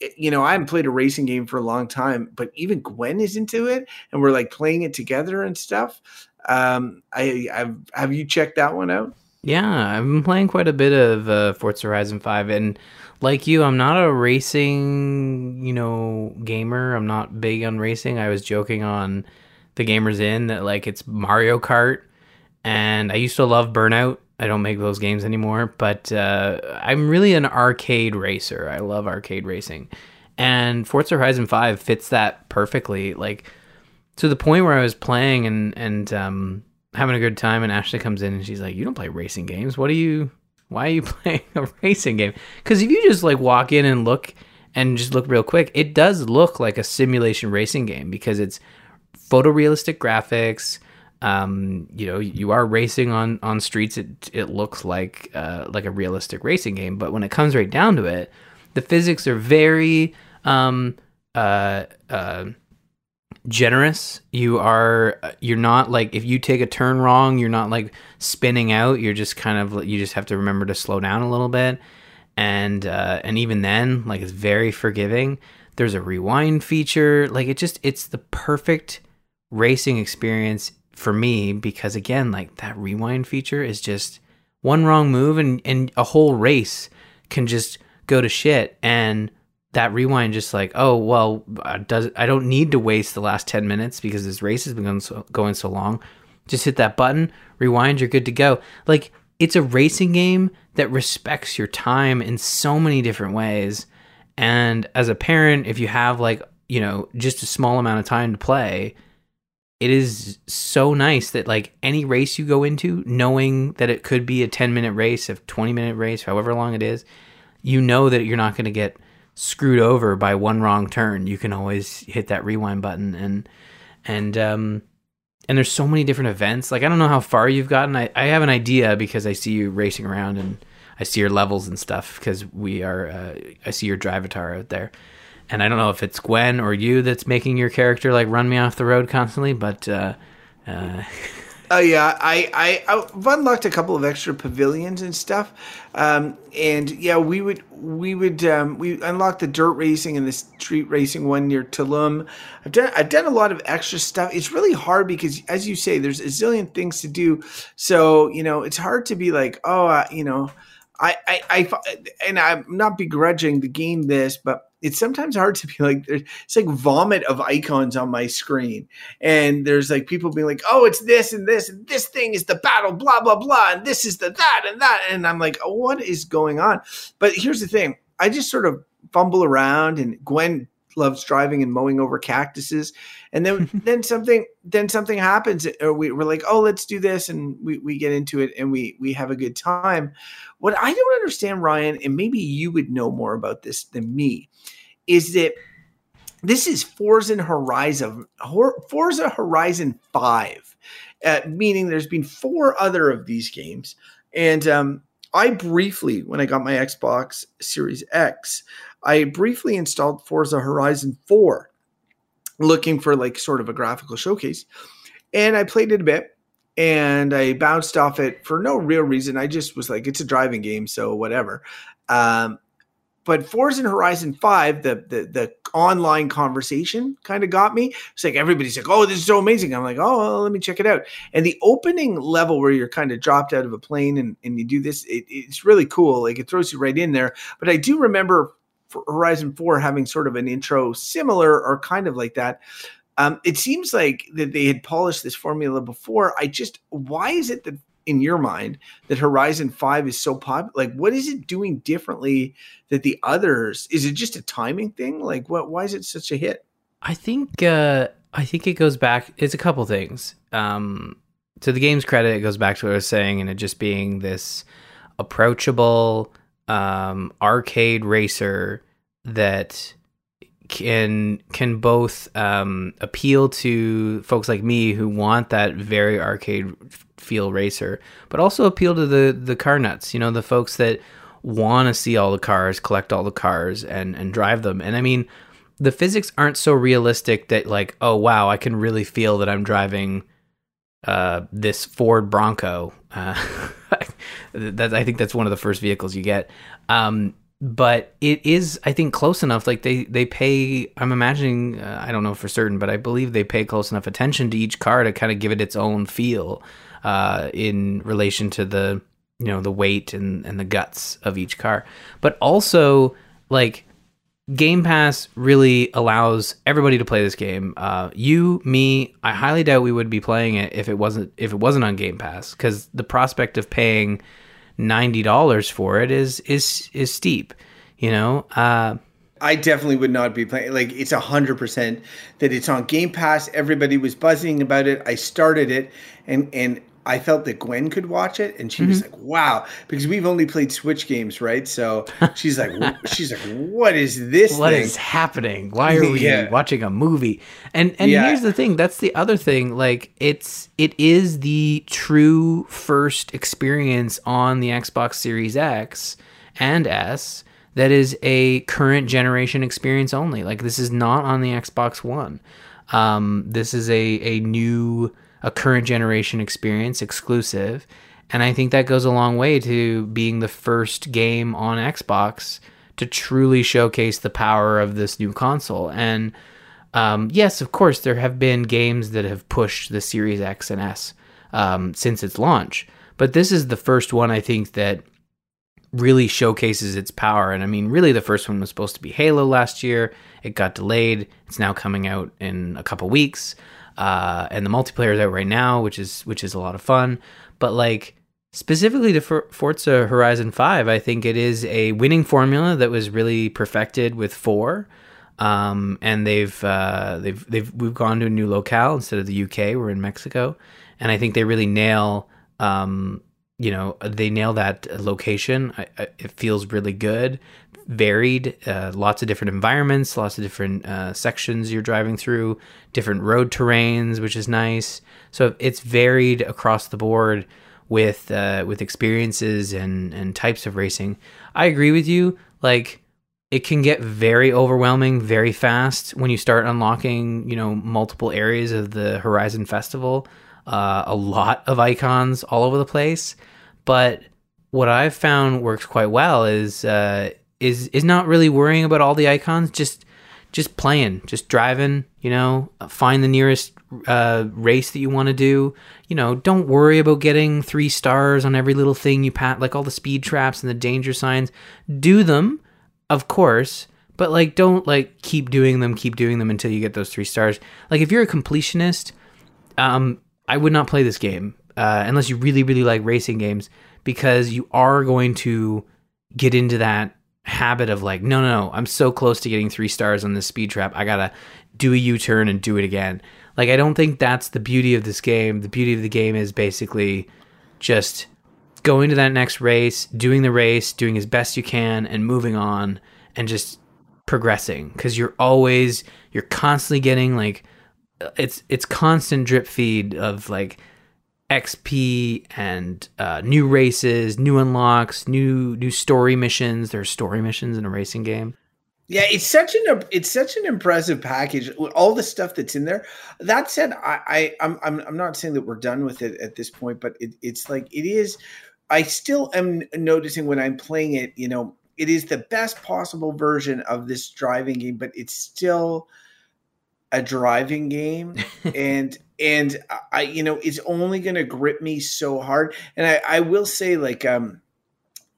it- you know I haven't played a racing game for a long time, but even Gwen is into it, and we're like playing it together and stuff. Um, I, I've have you checked that one out? Yeah, I've been playing quite a bit of uh, Forza Horizon 5 and like you, I'm not a racing, you know, gamer. I'm not big on racing. I was joking on the Gamers Inn that like it's Mario Kart and I used to love Burnout I don't make those games anymore, but uh, I'm really an arcade racer. I love arcade racing, and Forza Horizon Five fits that perfectly. Like to the point where I was playing and and um, having a good time, and Ashley comes in and she's like, "You don't play racing games. What are you? Why are you playing a racing game?" Because if you just like walk in and look and just look real quick, it does look like a simulation racing game because it's photorealistic graphics. Um, you know, you are racing on on streets. It it looks like uh, like a realistic racing game, but when it comes right down to it, the physics are very um, uh, uh, generous. You are you're not like if you take a turn wrong, you're not like spinning out. You're just kind of you just have to remember to slow down a little bit, and uh, and even then, like it's very forgiving. There's a rewind feature. Like it just it's the perfect racing experience for me because again, like that rewind feature is just one wrong move and and a whole race can just go to shit and that rewind just like oh well uh, does I don't need to waste the last 10 minutes because this race has been going so, going so long. Just hit that button rewind you're good to go. Like it's a racing game that respects your time in so many different ways. And as a parent if you have like you know just a small amount of time to play it is so nice that like any race you go into knowing that it could be a 10 minute race a 20 minute race however long it is you know that you're not going to get screwed over by one wrong turn you can always hit that rewind button. And and um and there's so many different events. Like i don't know how far you've gotten. I, I have an idea because i see you racing around and i see your levels and stuff because we are uh, i see your drivatar out there. And I don't know if it's Gwen or you that's making your character like run me off the road constantly, but uh, uh, Oh yeah, I, I I've unlocked a couple of extra pavilions and stuff, um, and yeah, we would we would um, we unlocked the dirt racing and the street racing one near Tulum. I've done I've done a lot of extra stuff. It's really hard because, as you say, there's a zillion things to do. So you know, it's hard to be like, oh, uh, you know, I, I I and I'm not begrudging the game this, but it's sometimes hard to be like it's like vomit of icons on my screen. And there's like people being like oh it's this and this and this thing is the battle blah blah blah and this is the that and that. And i'm like oh, what is going on? But here's the thing i just sort of fumble around and gwen loves driving and mowing over cactuses. And then then something then something happens or we, we're like oh let's do this and we, we get into it and we we have a good time. What i don't understand ryan and maybe you would know more about this than me is that this is Forza Horizon Forza Horizon 5 uh, meaning there's been four other of these games and um, I briefly when I got my Xbox Series X I briefly installed Forza Horizon 4 looking for like sort of a graphical showcase. And I played it a bit and I bounced off it for no real reason. I just was like, it's a driving game, so whatever. Um, but Forza Horizon 5, the the the online conversation kind of got me. It's like everybody's like, "Oh, this is so amazing." I'm like, "Oh, well, let me check it out." And the opening level where you're kind of dropped out of a plane and, and you do this, it, it's really cool. Like it throws you right in there. But I do remember Horizon 4 having sort of an intro similar or kind of like that. Um, it seems like that they had polished this formula before. I just, why is it that in your mind that Horizon 5 is so popular? Like, what is it doing differently that the others? Is it just a timing thing? Like, what, why is it such a hit? I think, uh, I think it goes back, it's a couple things. Um, to the game's credit, it goes back to what I was saying, and it just being this approachable, um, arcade racer that can can both um, appeal to folks like me who want that very arcade feel racer, but also appeal to the the car nuts. You know, the folks that want to see all the cars, collect all the cars, and and drive them. And I mean, the physics aren't so realistic that like, oh wow, I can really feel that I'm driving uh, this Ford Bronco. Uh, that I think that's one of the first vehicles you get. Um, but it is, I think, close enough. Like they they pay. I'm imagining. Uh, I don't know for certain, but I believe they pay close enough attention to each car to kind of give it its own feel uh, in relation to the you know the weight and and the guts of each car. But also like Game Pass really allows everybody to play this game. Uh, you, me, I highly doubt we would be playing it if it wasn't if it wasn't on Game Pass because the prospect of paying ninety dollars for it is is is steep. You know, uh, I definitely would not be playing. Like it's a hundred percent that it's on Game Pass. Everybody was buzzing about it. I started it, and and I felt that Gwen could watch it, and she mm-hmm. was like, "Wow!" Because we've only played Switch games, right? So she's like, "She's like, what is this? What thing? is happening? Why are we yeah. watching a movie?" And and yeah. here's the thing. That's the other thing. Like it's it is the true first experience on the Xbox Series X and S that is a current generation experience only. Like this is not on the Xbox One. Um, this is a a new a current generation experience exclusive. And I think that goes a long way to being the first game on Xbox to truly showcase the power of this new console. And um, yes, of course, there have been games that have pushed the Series X and S um, since its launch. But this is the first one I think that really showcases its power. And I mean, really, the first one was supposed to be Halo last year. It got delayed. It's now coming out in a couple weeks uh, and the multiplayer is out right now, which is which is a lot of fun. But like specifically to For- Forza Horizon Five, I think it is a winning formula that was really perfected with four. Um, and they've uh, they've they've we've gone to a new locale instead of the UK. We're in Mexico, and I think they really nail. Um, you know, they nail that location. I, I, it feels really good varied, uh, lots of different environments, lots of different uh, sections you're driving through, different road terrains, which is nice. So it's varied across the board with uh, with experiences and and types of racing. I agree with you. Like it can get very overwhelming very fast when you start unlocking, you know, multiple areas of the Horizon Festival. Uh, a lot of icons all over the place, but what I've found works quite well is uh, is is not really worrying about all the icons, just just playing, just driving, you know, find the nearest uh, race that you want to do. You know, don't worry about getting three stars on every little thing you pat, like all the speed traps and the danger signs. Do them, of course, but like don't like keep doing them, keep doing them until you get those three stars. Like if you're a completionist, um, I would not play this game uh, unless you really, really like racing games because you are going to get into that habit of like, no, no, no, I'm so close to getting three stars on this speed trap. I gotta do a U turn and do it again. Like, I don't think that's the beauty of this game. The beauty of the game is basically just going to that next race, doing the race, doing as best you can, and moving on and just progressing because you're always you're constantly getting like it's it's constant drip feed of like XP and uh, new races, new unlocks, new new story missions. There's story missions in a racing game. Yeah, it's such an it's such an impressive package. All the stuff that's in there. That said, I, I I'm I'm I'm not saying that we're done with it at this point, but it, it's like it is. I still am noticing when I'm playing it. You know, it is the best possible version of this driving game, but it's still a driving game, and and I, you know, it's only going to grip me so hard. And I, I will say, like, um,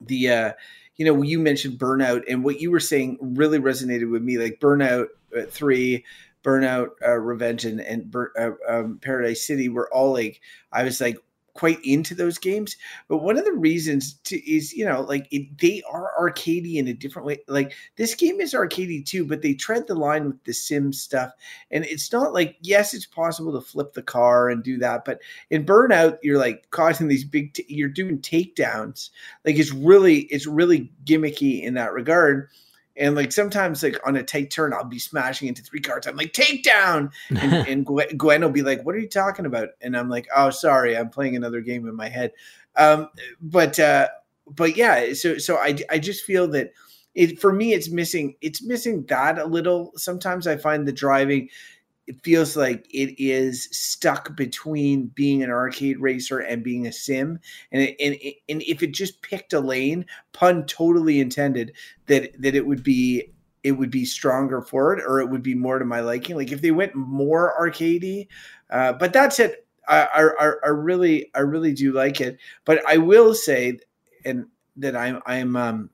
the, uh, you know, you mentioned Burnout, and what you were saying really resonated with me. Like Burnout uh, Three, Burnout uh, Revenge, and, and uh, um, Paradise City were all like, I was like, quite into those games. But one of the reasons to, is, you know, like it, they are arcadey in a different way. Like this game is arcadey too, but they tread the line with the sim stuff. And it's not like, yes, it's possible to flip the car and do that. But in Burnout, you're like causing these big, t- you're doing takedowns. Like it's really, it's really gimmicky in that regard. And like sometimes, like on a tight turn, I'll be smashing into three cars. I'm like, takedown. And, and Gwen, Gwen, will be like, What are you talking about? And I'm like, Oh, sorry, I'm playing another game in my head. Um, but uh, but yeah, so so I I just feel that it for me it's missing it's missing that a little. Sometimes I find the driving it feels like it is stuck between being an arcade racer and being a sim. And it, and and if it just picked a lane pun totally intended that that it would be it would be stronger for it or it would be more to my liking. Like if they went more arcadey uh, but that's it. I, I i really i really do like it. But i will say and that i'm i'm um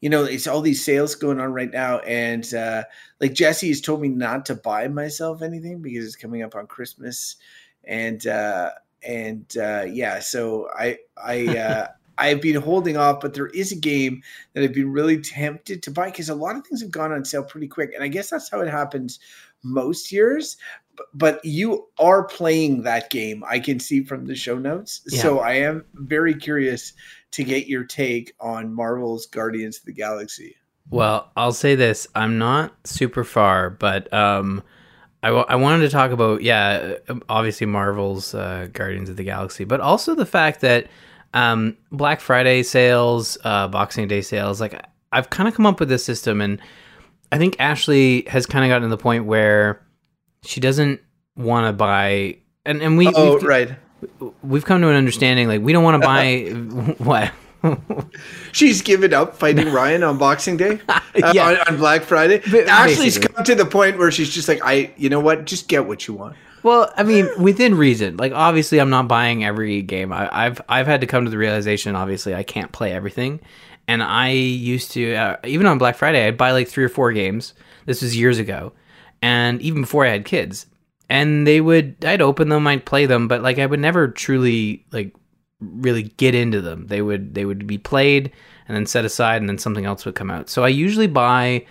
you know, it's all these sales going on right now, and uh, like Jesse has told me not to buy myself anything because it's coming up on Christmas, and uh, and uh, yeah, so I I. Uh, I've been holding off, but there is a game that I've been really tempted to buy because a lot of things have gone on sale pretty quick. And I guess that's how it happens most years. But you are playing that game, I can see from the show notes. Yeah. So I am very curious to get your take on Marvel's Guardians of the Galaxy. Well, I'll say this: I'm not super far, but um, I, w- I wanted to talk about yeah, obviously Marvel's uh, Guardians of the Galaxy, but also the fact that um, Black Friday sales, uh, Boxing Day sales, like I've kind of come up with this system, and I think Ashley has kind of gotten to the point where she doesn't want to buy, and and we Oh, right. We've come to an understanding like we don't want to buy what. She's given up fighting Ryan on Boxing Day, uh, Yeah. on, on Black Friday. Ba- Ashley's basically. come to the point where she's just like, I, you know what, just get what you want. Well, I mean, within reason. Like, obviously, I'm not buying every game. I, I've I've had to come to the realization. Obviously, I can't play everything, and I used to uh, even on Black Friday, I'd buy like three or four games. This was years ago, and even before I had kids. And they would, I'd open them, I'd play them, but like I would never truly like really get into them. They would they would be played and then set aside, and then something else would come out. So I usually buy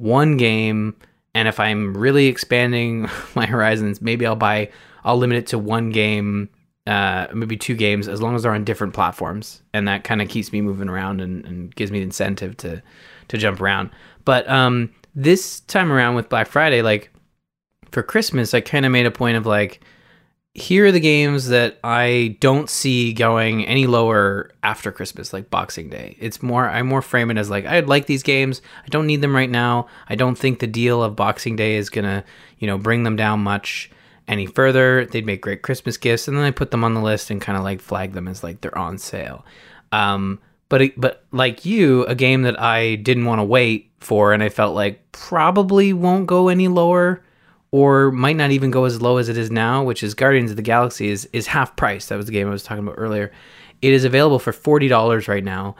one game and if i'm really expanding my horizons maybe i'll buy i'll limit it to one game uh maybe two games as long as they're on different platforms and that kind of keeps me moving around and, and gives me the incentive to to jump around but um this time around with black friday like for christmas i kind of made a point of like here are the games that I don't see going any lower after Christmas, like Boxing Day. It's more, I more frame it as like, I'd like these games. I don't need them right now. I don't think the deal of Boxing Day is going to, you know, bring them down much any further. They'd make great Christmas gifts. And then I put them on the list and kind of like flag them as like they're on sale. Um, but, it, but like you, a game that I didn't want to wait for and I felt like probably won't go any lower or might not even go as low as it is now, which is Guardians of the Galaxy is is half price. That was the game I was talking about earlier. It is available for forty dollars right now,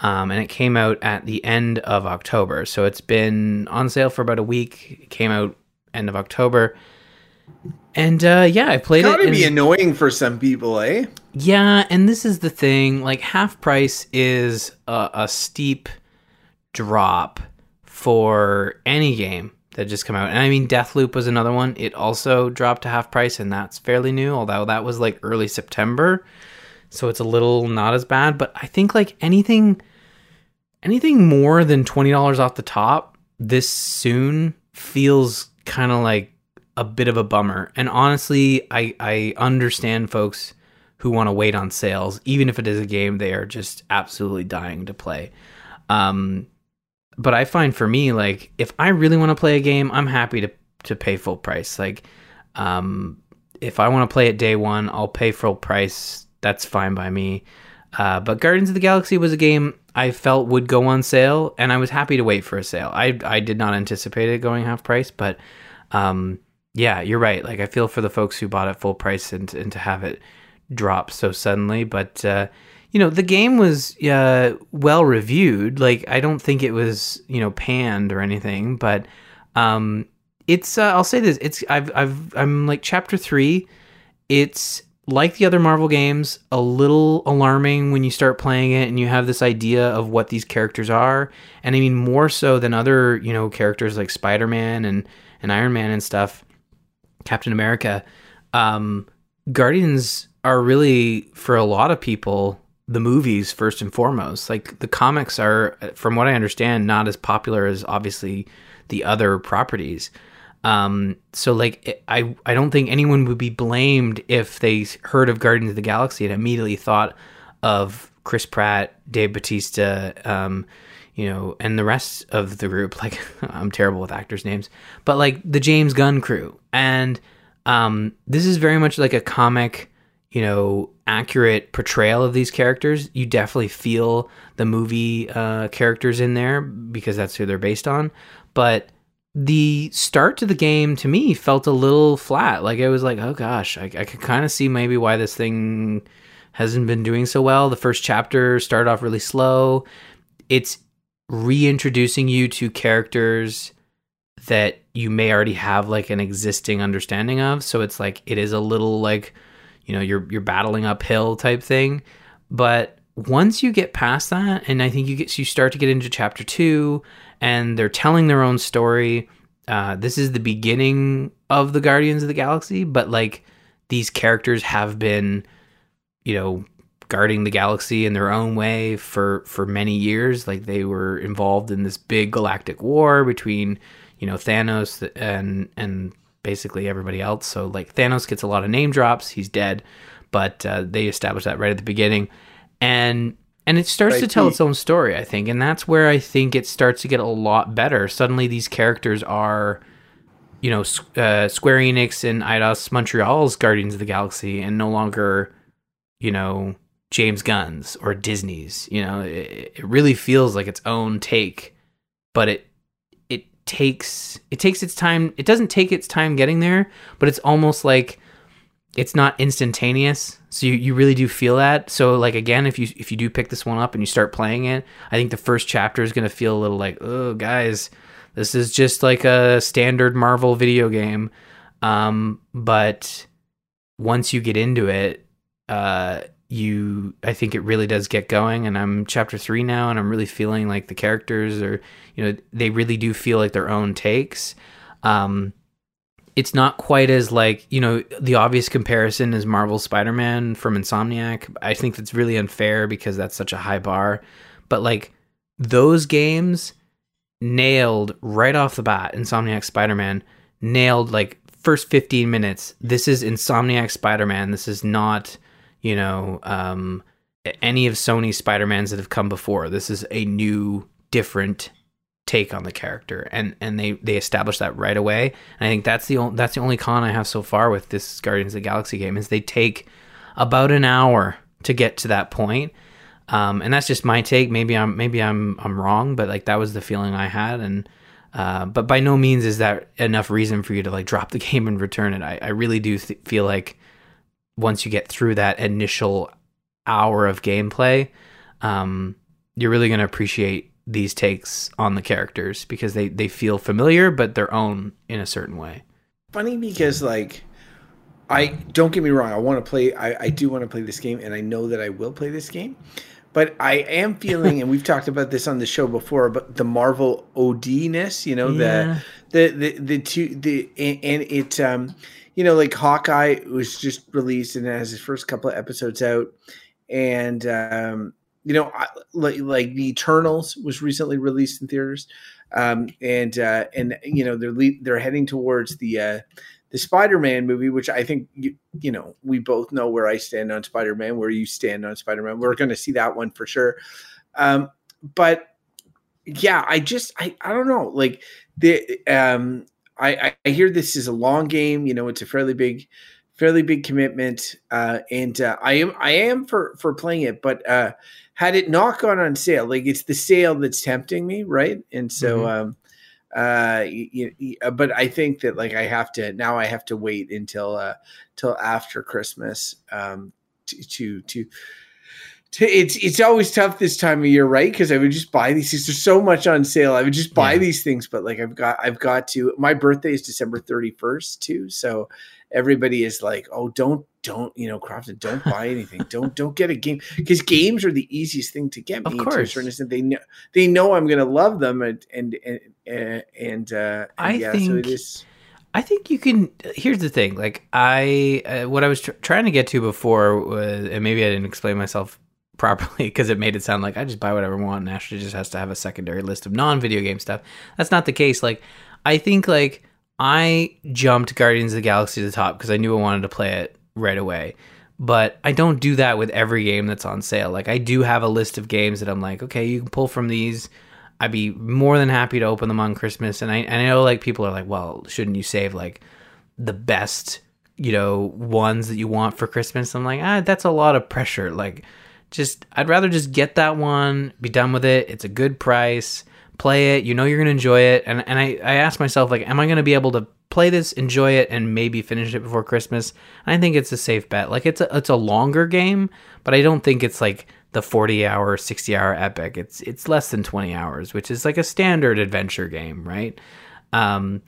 um, and it came out at the end of October. So it's been on sale for about a week. It came out end of October, and uh, yeah, I played Gotta it. be and- annoying for some people, eh? yeah, and this is the thing. Like half price is a, a steep drop for any game that just come out. And I mean, Deathloop was another one. It also dropped to half price, and that's fairly new. Although that was like early September, so it's a little not as bad. But I think like anything, anything more than twenty dollars off the top this soon feels kind of like a bit of a bummer. And honestly, I I understand folks who want to wait on sales, even if it is a game they are just absolutely dying to play. Um, but I find for me, like if I really want to play a game, I'm happy to to pay full price. Like, um, if I want to play it day one, I'll pay full price. That's fine by me. Uh, but Guardians of the Galaxy was a game I felt would go on sale, and I was happy to wait for a sale. I I did not anticipate it going half price, but um, yeah, you're right. Like I feel for the folks who bought it full price and and to have it drop so suddenly, but. Uh, you know the game was uh, well reviewed. Like i don't think it was you know panned or anything but um it's uh, i'll say this. It's i've i've i'm like chapter 3 it's like the other marvel games a little alarming when you start playing it and you have this idea of what these characters are. And i mean more so than other you know characters like spider-man and and iron man and stuff captain america. Um guardians are really for a lot of people the movies first and foremost. Like the comics are, from what I understand, not as popular as obviously the other properties. Um, so like I I don't think anyone would be blamed if they heard of Guardians of the Galaxy and immediately thought of Chris Pratt, Dave Batista, um, you know, and the rest of the group. Like I'm terrible with actors' names, but like the James Gunn crew, and um, this is very much like a comic you know, accurate portrayal of these characters. You definitely feel the movie uh, characters in there because that's who they're based on. But the start to the game to me felt a little flat. Like it was like, oh gosh, I, I could kind of see maybe why this thing hasn't been doing so well. The first chapter started off really slow. It's reintroducing you to characters that you may already have like an existing understanding of. So it's like it is a little like you know you're you're battling uphill type thing. But once you get past that, and I think you get you start to get into chapter two, and they're telling their own story. Uh, this is the beginning of the Guardians of the Galaxy, but like these characters have been, you know, guarding the galaxy in their own way for for many years. Like they were involved in this big galactic war between, you know, Thanos and and basically everybody else. So like Thanos gets a lot of name drops. He's dead, but uh, they established that right at the beginning, and and it starts to tell its own story. I think, and that's where I think it starts to get a lot better. Suddenly, these characters are. You know, uh, Square Enix and Eidos Montreal's Guardians of the Galaxy, and no longer, you know, James Gunn's or Disney's. You know, it, it really feels like its own take, but it takes it takes its time. It doesn't take its time getting there, but it's almost like it's not instantaneous. So you, you really do feel that. So like again, if you if you do pick this one up and you start playing it, I think the first chapter is gonna feel a little like, oh guys, this is just like a standard Marvel video game. Um, but once you get into it, uh, you I think it really does get going and I'm chapter 3 now and I'm really feeling like the characters are you know they really do feel like their own takes. Um it's not quite as like you know the obvious comparison is Marvel Spider-Man from Insomniac. I think that's really unfair because that's such a high bar but like those games nailed right off the bat Insomniac Spider-Man nailed like first 15 minutes this is Insomniac Spider-Man this is not you know, um, any of Sony's Spider-Mans that have come before. This is a new, different take on the character, and and they they established that right away. And I think that's the only that's the only con I have so far with this Guardians of the Galaxy game is they take about an hour to get to that point. Um, and that's just my take. Maybe I'm maybe I'm I'm wrong, but like that was the feeling I had, and uh, but by no means is that enough reason for you to like drop the game and return it. I, I really do th- feel like once you get through that initial hour of gameplay, um, you're really going to appreciate these takes on the characters because they, they feel familiar but their own in a certain way. Funny because like I don't get me wrong, I want to play I, I do want to play this game and I know that I will play this game. But I am feeling, and we've talked about this on the show before, but the Marvel OD-ness, you know, yeah. the, the the the two the and it um you know, like Hawkeye was just released and has his first couple of episodes out, and um, you know, I, like like the Eternals was recently released in theaters, um, and uh, and you know they're le- they're heading towards the uh, the Spider-Man movie, which I think you, you know we both know where I stand on Spider-Man, where you stand on Spider-Man. We're going to see that one for sure, um, but yeah, I just I I don't know. Like the um I, I hear this is a long game. You know, it's a fairly big, fairly big commitment, uh, and uh, I am I am for for playing it. But uh, had it not gone on sale, like it's the sale that's tempting me, right? And so, mm-hmm. um, uh, you, you, uh, but I think that like I have to now. I have to wait until uh, till after Christmas um, to to to it's it's always tough this time of year, right? Because I would just buy these things. There's so much on sale. I would just buy yeah. these things, but like I've got I've got to. My birthday is December 31st too, so everybody is like, "Oh, don't don't you know, Crofton, don't buy anything. don't don't get a game because games are the easiest thing to get. Me of course, to they know they know I'm going to love them, and and and, and, uh, I yeah, think. So it is, I think you can. Here's the thing. Like I, uh, what I was tr- trying to get to before, was, and maybe I didn't explain myself properly because it made it sound like I just buy whatever I want and Ashley just has to have a secondary list of non-video game stuff. That's not the case. Like I think like I jumped Guardians of the Galaxy to the top because I knew I wanted to play it right away. But I don't do that with every game that's on sale. Like I do have a list of games that I'm like, okay, you can pull from these. I'd be more than happy to open them on Christmas. And I and I know like people are like, well, shouldn't you save like the best, you know, ones that you want for Christmas? I'm like, ah, that's a lot of pressure. Like just I'd rather just get that one, be done with it. It's a good price. Play it. You know you're gonna enjoy it. And and I, I asked myself, like, am I gonna be able to play this, enjoy it, and maybe finish it before Christmas? I think it's a safe bet. Like it's a it's a longer game, but I don't think it's like the 40 hour, 60 hour epic. It's it's less than 20 hours, which is like a standard adventure game, right? Um,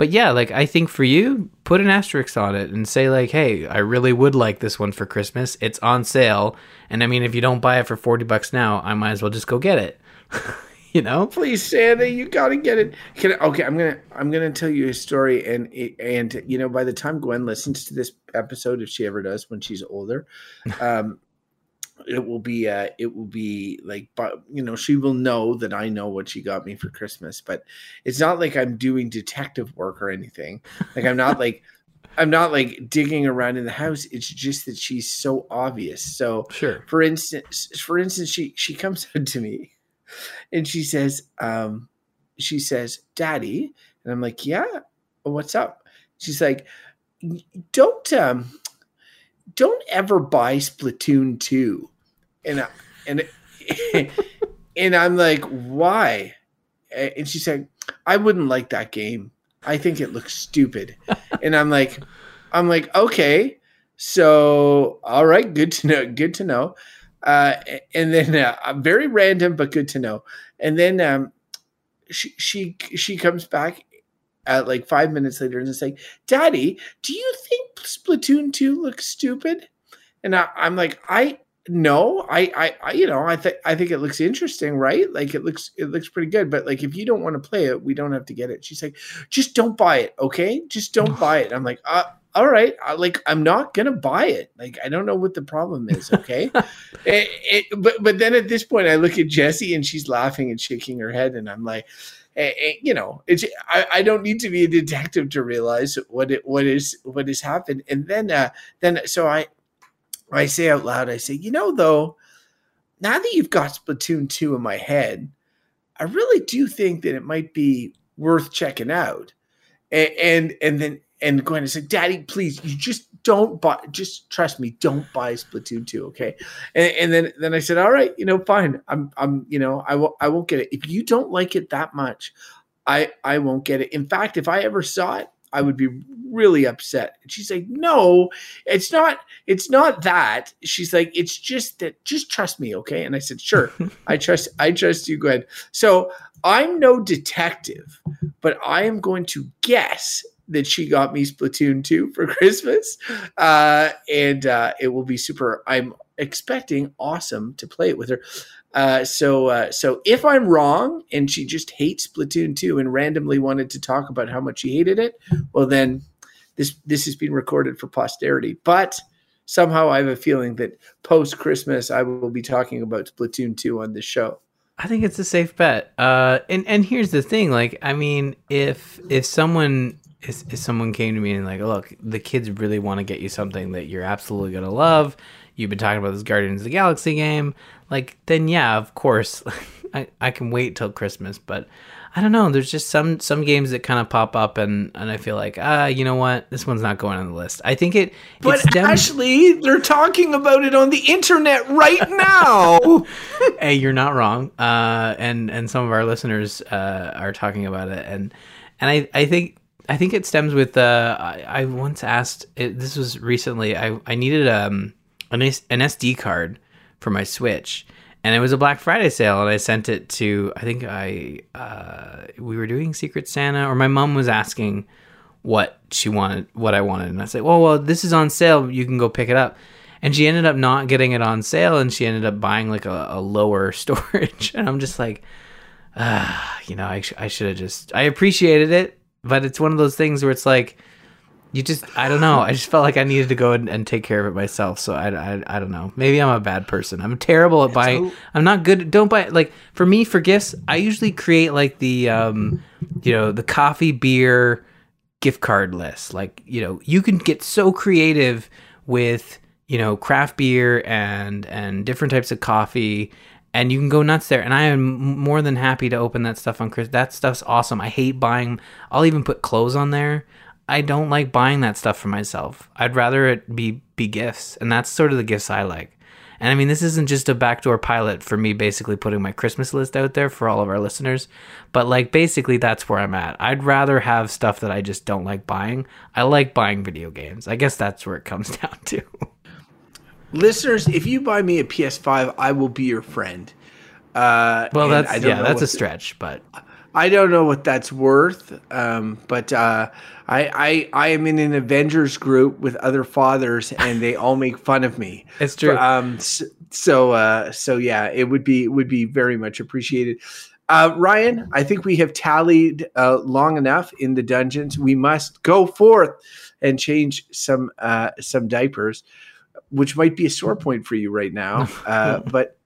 but yeah, like I think for you, put an asterisk on it and say like, "Hey, I really would like this one for Christmas. It's on sale." And I mean, if you don't buy it for 40 bucks now, I might as well just go get it. you know? Please, Santa, you gotta get it. Can I, okay, I'm gonna I'm gonna tell you a story, and and you know, by the time Gwen listens to this episode, if she ever does, when she's older, um, it will be uh it will be like but you know she will know that i know what she got me for christmas but it's not like i'm doing detective work or anything. Like i'm not like i'm not like digging around in the house. It's just that she's so obvious. So Sure. for instance for instance she she comes up to me and she says um she says daddy and i'm like yeah what's up? She's like don't um don't ever buy splatoon 2 and I, and and i'm like why? And she said i wouldn't like that game. I think it looks stupid. And i'm like i'm like okay. So all right good to know good to know. Uh, and then uh, very random but good to know. And then um, she she she comes back at like five minutes later and is like daddy do you think splatoon 2 looks stupid? And I, i'm like i no I, I i you know i think i think it looks interesting right? Like it looks it looks pretty good but like if you don't want to play it we don't have to get it. She's like just don't buy it okay? Just don't buy it. I'm like uh all right I, like i'm not gonna buy it. Like i don't know what the problem is okay? It, it, but but then at this point i look at jessie and she's laughing and shaking her head and i'm like eh, eh, you know it's I, I don't need to be a detective to realize what it what is what has happened. And then uh then so i I say out loud, I say, you know, though, now that you've got Splatoon 2 in my head, I really do think that it might be worth checking out. And and, and then and Gwen like, Daddy, please, you just don't buy just trust me, don't buy Splatoon 2, okay? And, and then then I said, All right, you know, fine. I'm I'm you know, I won't I won't get it. If you don't like it that much, I I won't get it. In fact, if I ever saw it, I would be really upset. And she's like, "No, it's not. It's not that." She's like, "It's just that. Just trust me, okay?" And I said, "Sure, I trust. I trust you, Gwen." So I'm no detective, but I am going to guess that she got me Splatoon 2 for Christmas, uh, and uh, it will be super. I'm expecting awesome to play it with her. Uh, so uh, so if I'm wrong and she just hates Splatoon 2 and randomly wanted to talk about how much she hated it, well then this this has been recorded for posterity. But somehow I have a feeling that post Christmas I will be talking about Splatoon 2 on this show. I think it's a safe bet. Uh, and and here's the thing, like, I mean, if if someone if, if someone came to me and like, look, the kids really want to get you something that you're absolutely gonna love. You've been talking about this Guardians of the Galaxy game, like, then yeah, of course, I I can wait till Christmas. But I don't know. There's just some some games that kind of pop up, and and I feel like ah, you know what, this one's not going on the list. I think it. But stems- Ashley, they're talking about it on the internet right now. hey, you're not wrong. Uh, and and some of our listeners uh, are talking about it, and and I I think I think it stems with. Uh, I, I once asked. It, this was recently. I I needed um an an SD card for my Switch. And it was a Black Friday sale, and I sent it to. I think I uh, we were doing Secret Santa, or my mom was asking what she wanted, what I wanted, and I said, "Well, well, this is on sale. You can go pick it up." And she ended up not getting it on sale, and she ended up buying like a, a lower storage. And I'm just like, ah, you know, I, sh- I should have just. I appreciated it, but it's one of those things where it's like, you just, I don't know. I just felt like I needed to go and, and take care of it myself. So I, I, I don't know. Maybe I'm a bad person. I'm terrible at buying. I'm not good. Don't buy like for me for gifts. I usually create like the, um, you know, the coffee beer gift card list. Like you know, you can get so creative with you know craft beer and and different types of coffee and you can go nuts there and i am more than happy to open that stuff on chris that stuff's awesome i hate buying i'll even put clothes on there i don't like buying that stuff for myself. I'd rather it be be gifts and that's sort of the gifts i like. And i mean this isn't just a backdoor pilot for me basically putting my christmas list out there for all of our listeners but like basically that's where i'm at. I'd rather have stuff that i just don't like buying. I like buying video games. I guess that's where it comes down to. Listeners, if you buy me a PS5, I will be your friend. Uh, Well, that's yeah, that's a stretch, but I don't know what that's worth, um, but uh, I, I I am in an Avengers group with other fathers, and they all make fun of me. it's true. Um, s- so uh, so yeah, it would be would be very much appreciated. Uh, Ryan, I think we have tallied uh, long enough in the dungeons. We must go forth and change some uh, some diapers, which might be a sore point for you right now. Uh, but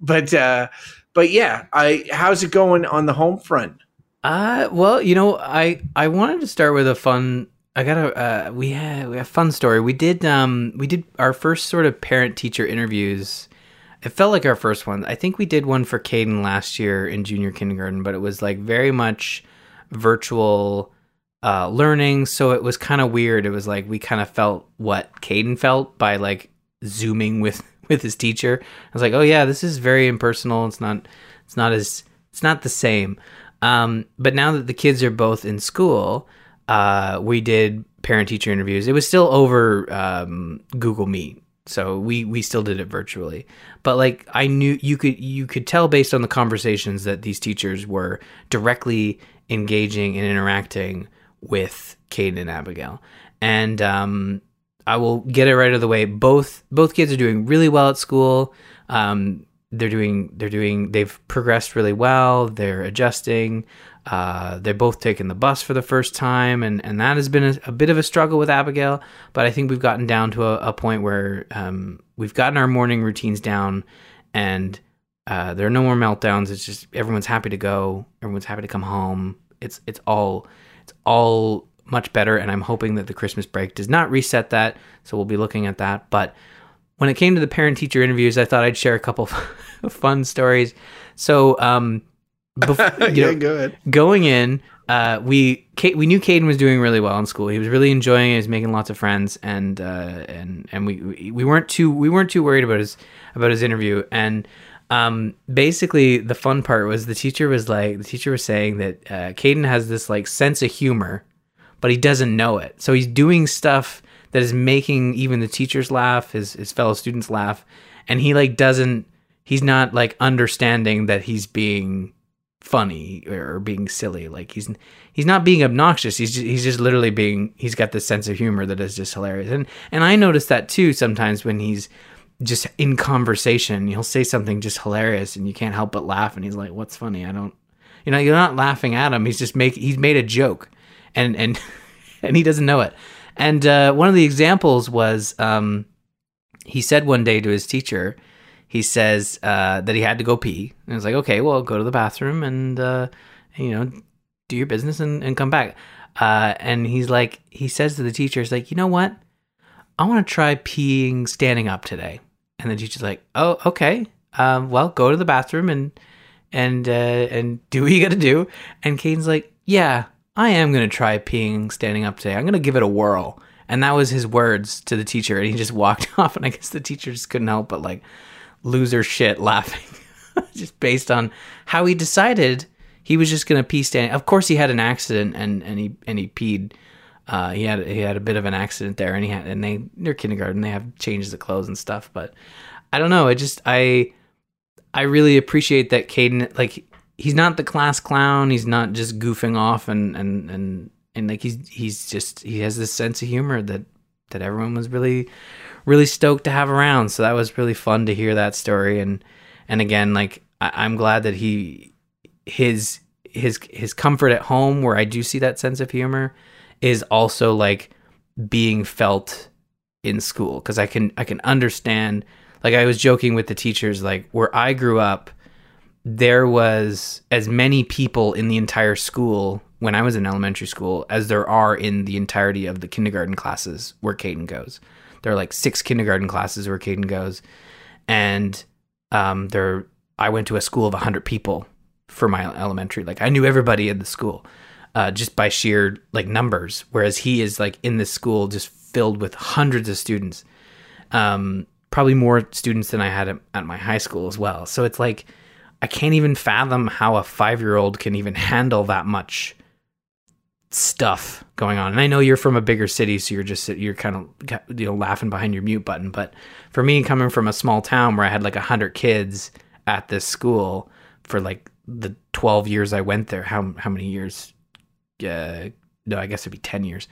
but uh, but yeah, I how's it going on the home front? Uh, well, you know, I I wanted to start with a fun. I got a uh, we had we have a fun story. We did um we did our first sort of parent teacher interviews. It felt like our first one. I think we did one for Caden last year in junior kindergarten, but it was like very much virtual uh, learning. So it was kind of weird. It was like we kind of felt what Caden felt by like zooming with with his teacher. I was like, oh yeah, this is very impersonal. It's not it's not as it's not the same. Um, but now that the kids are both in school, uh, we did parent teacher interviews. It was still over um, Google Meet, so we we still did it virtually. But like I knew you could you could tell based on the conversations that these teachers were directly engaging and interacting with Caden and Abigail. And um, I will get it right out of the way. Both both kids are doing really well at school. Um, they're doing they're doing they've progressed really well. They're adjusting. Uh, they're both taking the bus for the first time, and, and that has been a, a bit of a struggle with Abigail. But I think we've gotten down to a, a point where um, we've gotten our morning routines down, and uh, there are no more meltdowns. It's just everyone's happy to go. Everyone's happy to come home. It's it's all it's all much better, and I'm hoping that the Christmas break does not reset that. So we'll be looking at that. But when it came to the parent teacher interviews, I thought I'd share a couple of fun stories. So um, before, you know, go ahead. going in, uh, we Kate, we knew Caden was doing really well in school. He was really enjoying it. He was making lots of friends, and uh, and and we we- we weren't too we weren't too worried about his about his interview. And um, basically, the fun part was the teacher was like the teacher was saying that uh, Caden has this like sense of humor, but he doesn't know it. So he's doing stuff that is making even the teachers laugh, his his fellow students laugh, and he like doesn't. He's not like understanding that he's being funny or being silly. Like he's he's not being obnoxious. He's just, he's just literally being. He's got this sense of humor that is just hilarious. And and I notice that too sometimes when he's just in conversation, he'll say something just hilarious, and you can't help but laugh. And he's like, "What's funny? I don't." You know, you're not laughing at him. He's just make he's made a joke, and and and he doesn't know it. And uh, one of the examples was um, he said one day to his teacher, he says uh, that he had to go pee. And I was like, okay, well, go to the bathroom and, uh, you know, do your business and, and come back. Uh, and he's like, he says to the teacher, he's like, you know what? I want to try peeing standing up today. And the teacher's like, oh, okay. Um, well, go to the bathroom and, and, uh, and do what you got to do. And Caden's like, yeah, I am going to try peeing standing up today. I'm going to give it a whirl. And that was his words to the teacher. And he just walked off. And I guess the teacher just couldn't help but like, loser shit laughing just based on how he decided he was just going to pee standing. Of course, he had an accident and, and he and he peed. Uh, he had he had a bit of an accident there, and he had and they they're kindergarten. They have changes of clothes and stuff. But I don't know. I just I I really appreciate that Caden like he's not the class clown. He's not just goofing off and and and and like he's he's just he has this sense of humor that that everyone was really really stoked to have around. So that was really fun to hear that story. And and again, like I, I'm glad that he his his his comfort at home, where I do see that sense of humor, is also like being felt in school because I can I can understand. Like I was joking with the teachers, like where I grew up, there was as many people in the entire school when I was in elementary school as there are in the entirety of the kindergarten classes where Caden goes there are like six kindergarten classes where Caden goes, and um, there I went to a school of hundred people for my elementary. Like I knew everybody in the school, uh, just by sheer like numbers. Whereas he is like in this school just filled with hundreds of students, um, probably more students than I had at, at my high school as well. So it's like I can't even fathom how a five year old can even handle that much stuff going on. And I know you're from a bigger city, so you're just you're kind of you know laughing behind your mute button. But for me, coming from a small town where I had like a hundred kids at this school for like the twelve years I went there, how how many years? Uh, no, I guess it'd be ten years.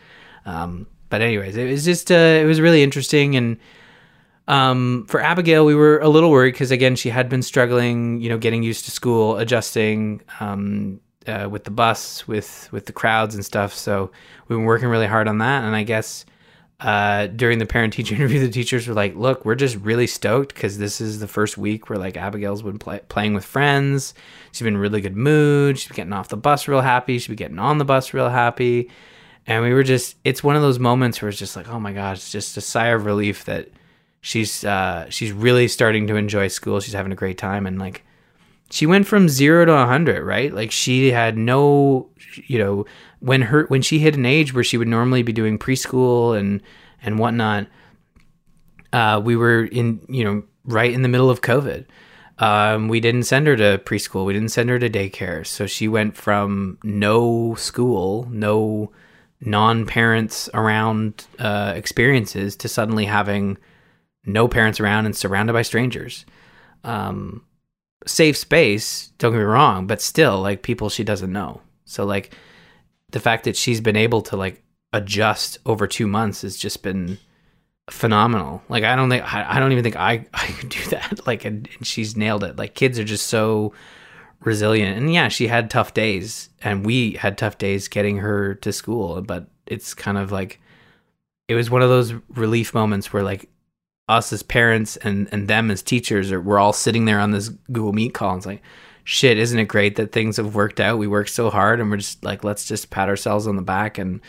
Um, but anyways, it was just uh, it was really interesting and. Um, for Abigail, we were a little worried because again, she had been struggling, you know, getting used to school, adjusting. Um, uh, with the bus, with with the crowds and stuff. So we've been working really hard on that. And I guess uh, during the parent teacher interview, the teachers were like, "Look, we're just really stoked because this is the first week where like Abigail's been play- playing with friends. She's been in really good mood. She's been getting off the bus real happy. She's been getting on the bus real happy." And we were just, it's one of those moments where it's just like, oh my gosh, it's just a sigh of relief that she's uh, she's really starting to enjoy school. She's having a great time, and like she went from zero to 100 right? Like she had no you know when her when she hit an age where she would normally be doing preschool and and whatnot uh, we were in you know right in the middle of covid. Um, we didn't send her to preschool. We didn't send her to daycare. So she went from no school no non-parents around uh, experiences to suddenly having no parents around and surrounded by strangers um, safe space, don't get me wrong, but still like people she doesn't know. So like the fact that she's been able to like adjust over 2 months has just been phenomenal. Like I don't think I, I don't even think I I could do that. Like and, and she's nailed it. Like kids are just so resilient. And yeah, she had tough days and we had tough days getting her to school, but it's kind of like it was one of those relief moments where like us as parents and and them as teachers are we're all sitting there on this Google Meet call and it's like shit isn't it great that things have worked out? We worked so hard and we're just like let's just pat ourselves on the back and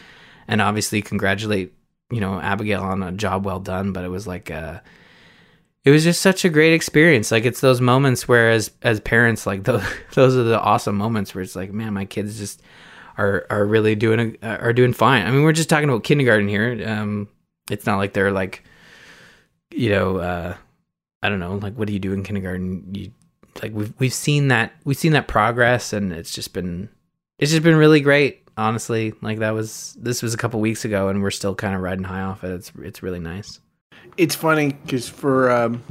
and obviously congratulate you know Abigail on a job well done but it was like uh it was just such a great experience. Like it's those moments where as as parents like those those are the awesome moments where it's like man my kids just are are really doing a, are doing fine. I mean we're just talking about kindergarten here. Um it's not like they're like you know, uh, I don't know, like what do you do in kindergarten? You like we've we've seen that we've seen that progress, and it's just been it's just been really great. Honestly, like that was this was a couple weeks ago, and we're still kind of riding high off it. It's it's really nice. It's funny because for um,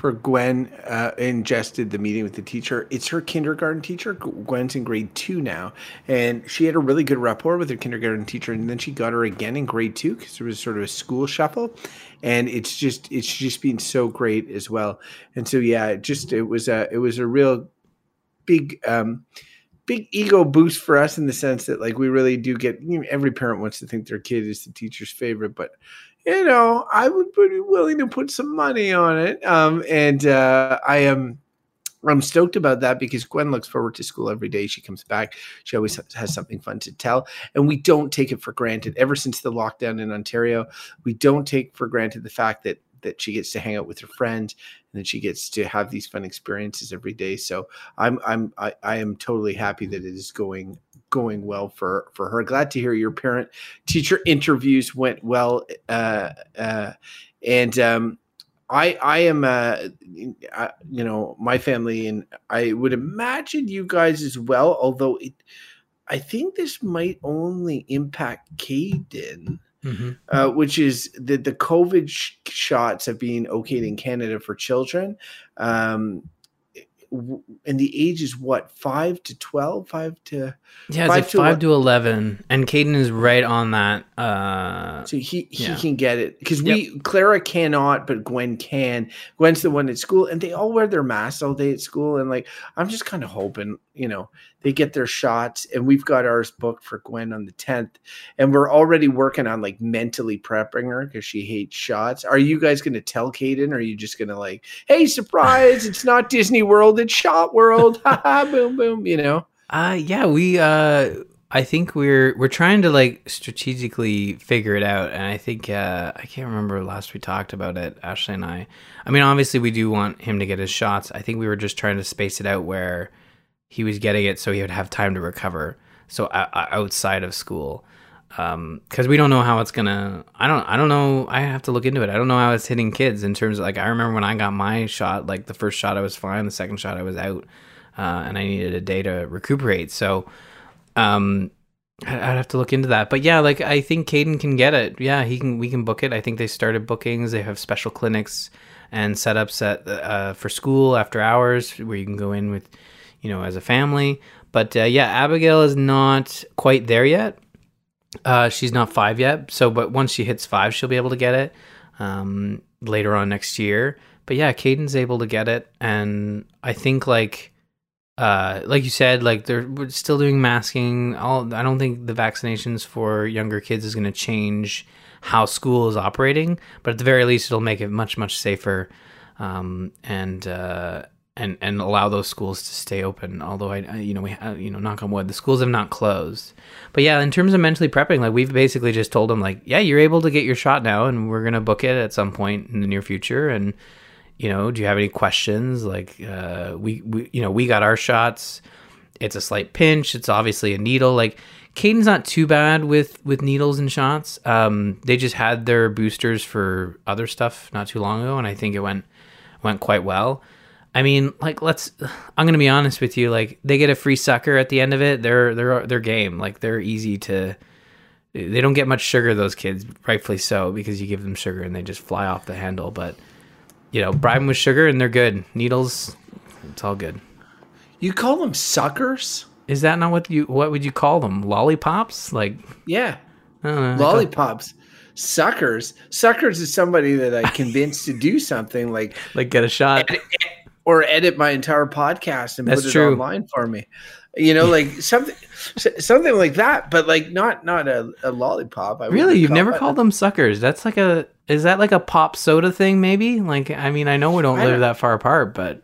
for Gwen uh, ingested the meeting with the teacher. It's her kindergarten teacher. Gwen's in grade two now, and she had a really good rapport with her kindergarten teacher. And then she got her again in grade two because there was sort of a school shuffle, and it's just it's just been so great as well. And so yeah, it just it was a it was a real big. Um, big ego boost for us in the sense that like we really do get you know, every parent wants to think their kid is the teacher's favorite but you know, I would be willing to put some money on it. Um, and uh, I am. I'm stoked about that because Gwen looks forward to school every day. She comes back. She always has something fun to tell. And we don't take it for granted. Ever since the lockdown in Ontario, we don't take for granted the fact that that she gets to hang out with her friend and that she gets to have these fun experiences every day. So I'm I'm I, I am totally happy that it is going going well for for her. Glad to hear your parent teacher interviews went well. Uh, uh, and um, I I am uh, you know my family and I would imagine you guys as well. Although it, I think this might only impact Caden. Mm-hmm. Uh, which is that the COVID sh- shots have been okayed in Canada for children. Um, and the age is what five to twelve, five to yeah, five, to, five to eleven, and Caden is right on that. Uh, so he he yeah. can get it because yep. we Clara cannot, but Gwen can. Gwen's the one at school, and they all wear their masks all day at school, and like I'm just kind of hoping, you know, they get their shots and we've got ours booked for gwen on the 10th and we're already working on like mentally prepping her because she hates shots are you guys going to tell Caden or are you just going to like hey surprise it's not disney world it's shot world Ha ha, boom boom you know uh yeah we uh I think we're we're trying to like strategically figure it out, and I think uh, I can't remember last we talked about it. Ashley and I. I mean, obviously, we do want him to get his shots. I think we were just trying to space it out where he was getting it so he would have time to recover. So uh, outside of school, because um, we don't know how it's gonna. I don't. I don't know. I have to look into it. I don't know how it's hitting kids in terms of like. I remember when I got my shot. Like the first shot, I was fine. The second shot, I was out, uh, and I needed a day to recuperate. So, um, I'd have to look into that. But yeah, like I think Caden can get it. Yeah, he can. We can book it. I think they started bookings. They have special clinics and setups at uh, for school after hours where you can go in with, you know, as a family. But uh, yeah, Abigail is not quite there yet. Uh, she's not five yet. So, but once she hits five, she'll be able to get it um, later on next year. But yeah, Caden's able to get it, and I think like uh, like you said, like they're still doing masking. All I don't think the vaccinations for younger kids is going to change how school is operating, but at the very least, it'll make it much much safer, um, and uh, and and allow those schools to stay open. Although I, I you know we uh, you know knock on wood, the schools have not closed. But yeah, in terms of mentally prepping, like we've basically just told them like, yeah, you're able to get your shot now, and we're gonna book it at some point in the near future, and you know, do you have any questions? Like, uh, we, we, you know, we got our shots. It's a slight pinch. It's obviously a needle. Like, Caden's not too bad with with needles and shots. Um, they just had their boosters for other stuff not too long ago, and I think it went went quite well. I mean, like, let's. I'm gonna be honest with you. Like, they get a free sucker at the end of it. They're they're they're game. Like, they're easy to. They don't get much sugar. Those kids, rightfully so, because you give them sugar and they just fly off the handle. But you know, bribe them with sugar and they're good. Needles, it's all good. You call them suckers? Is that not what you? What would you call them? Lollipops? Like Yeah, know. Lollipops. Suckers. Suckers is somebody that I convinced to do something like like get a shot. Or edit my entire podcast and That's put it true. online for me. You know, like something something like that, but like not not a, a lollipop. I Really, you've call never called them suckers? That's like a. Is that like a pop soda thing? Maybe. Like I mean, I know we don't I live don't- that far apart, but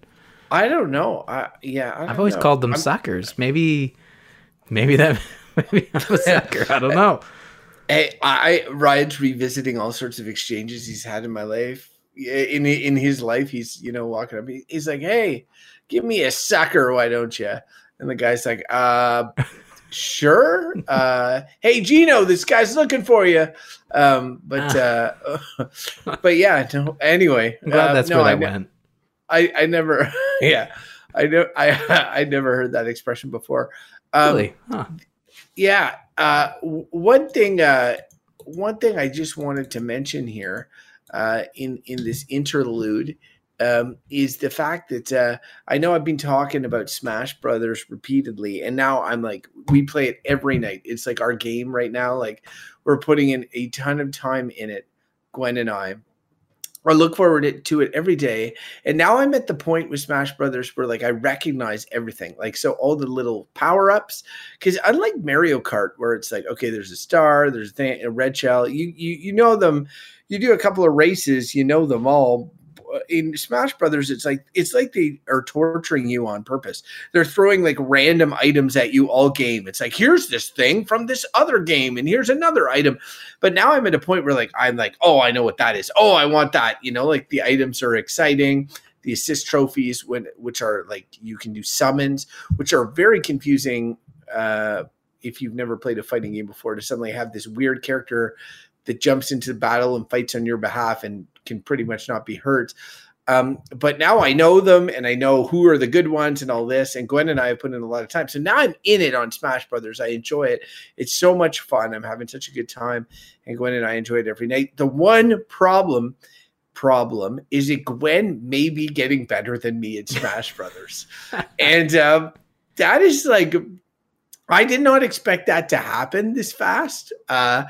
I don't know. I, yeah, I I've always know. called them I'm- suckers. Maybe, maybe that. Maybe I'm a sucker. I don't know. Hey, I Ryan's revisiting all sorts of exchanges he's had in my life. In in his life, he's you know walking up. He's like, "Hey, give me a sucker, why don't you?" And the guy's like, "Uh, sure. Uh, hey, Gino, this guy's looking for you." Um, but uh, but yeah. No, anyway, I'm glad uh, that's no, where I that ne- went. I I never. Yeah, I know. I I never heard that expression before. Um, Really? Huh. yeah uh one thing uh one thing i just wanted to mention here uh in in this interlude um is the fact that uh i know i've been talking about smash brothers repeatedly and now i'm like we play it every night. It's like our game right now like we're putting in a ton of time in it gwen and i I look forward to it every day. And now I'm at the point with Smash Brothers where like I recognize everything. Like so all the little power-ups because unlike Mario Kart where it's like okay there's a star, there's a, a red shell, you you you know them, you do a couple of races, you know them all. In Smash Brothers, it's like it's like they are torturing you on purpose. They're throwing like random items at you all game. It's like here's this thing from this other game, and here's another item. But now I'm at a point where like I'm like, oh, I know what that is. Oh, I want that. You know, like the items are exciting. The assist trophies, when which are like you can do summons, which are very confusing uh, if you've never played a fighting game before. To suddenly have this weird character that jumps into the battle and fights on your behalf and can pretty much not be hurt. Um, but now I know them and I know who are the good ones and all this. And Gwen and I have put in a lot of time. So now I'm in it on Smash Brothers. I enjoy it. It's so much fun. I'm having such a good time. And Gwen and I enjoy it every night. The one problem problem is that Gwen may be getting better than me at Smash Brothers. And um, that is like I did not expect that to happen this fast. Uh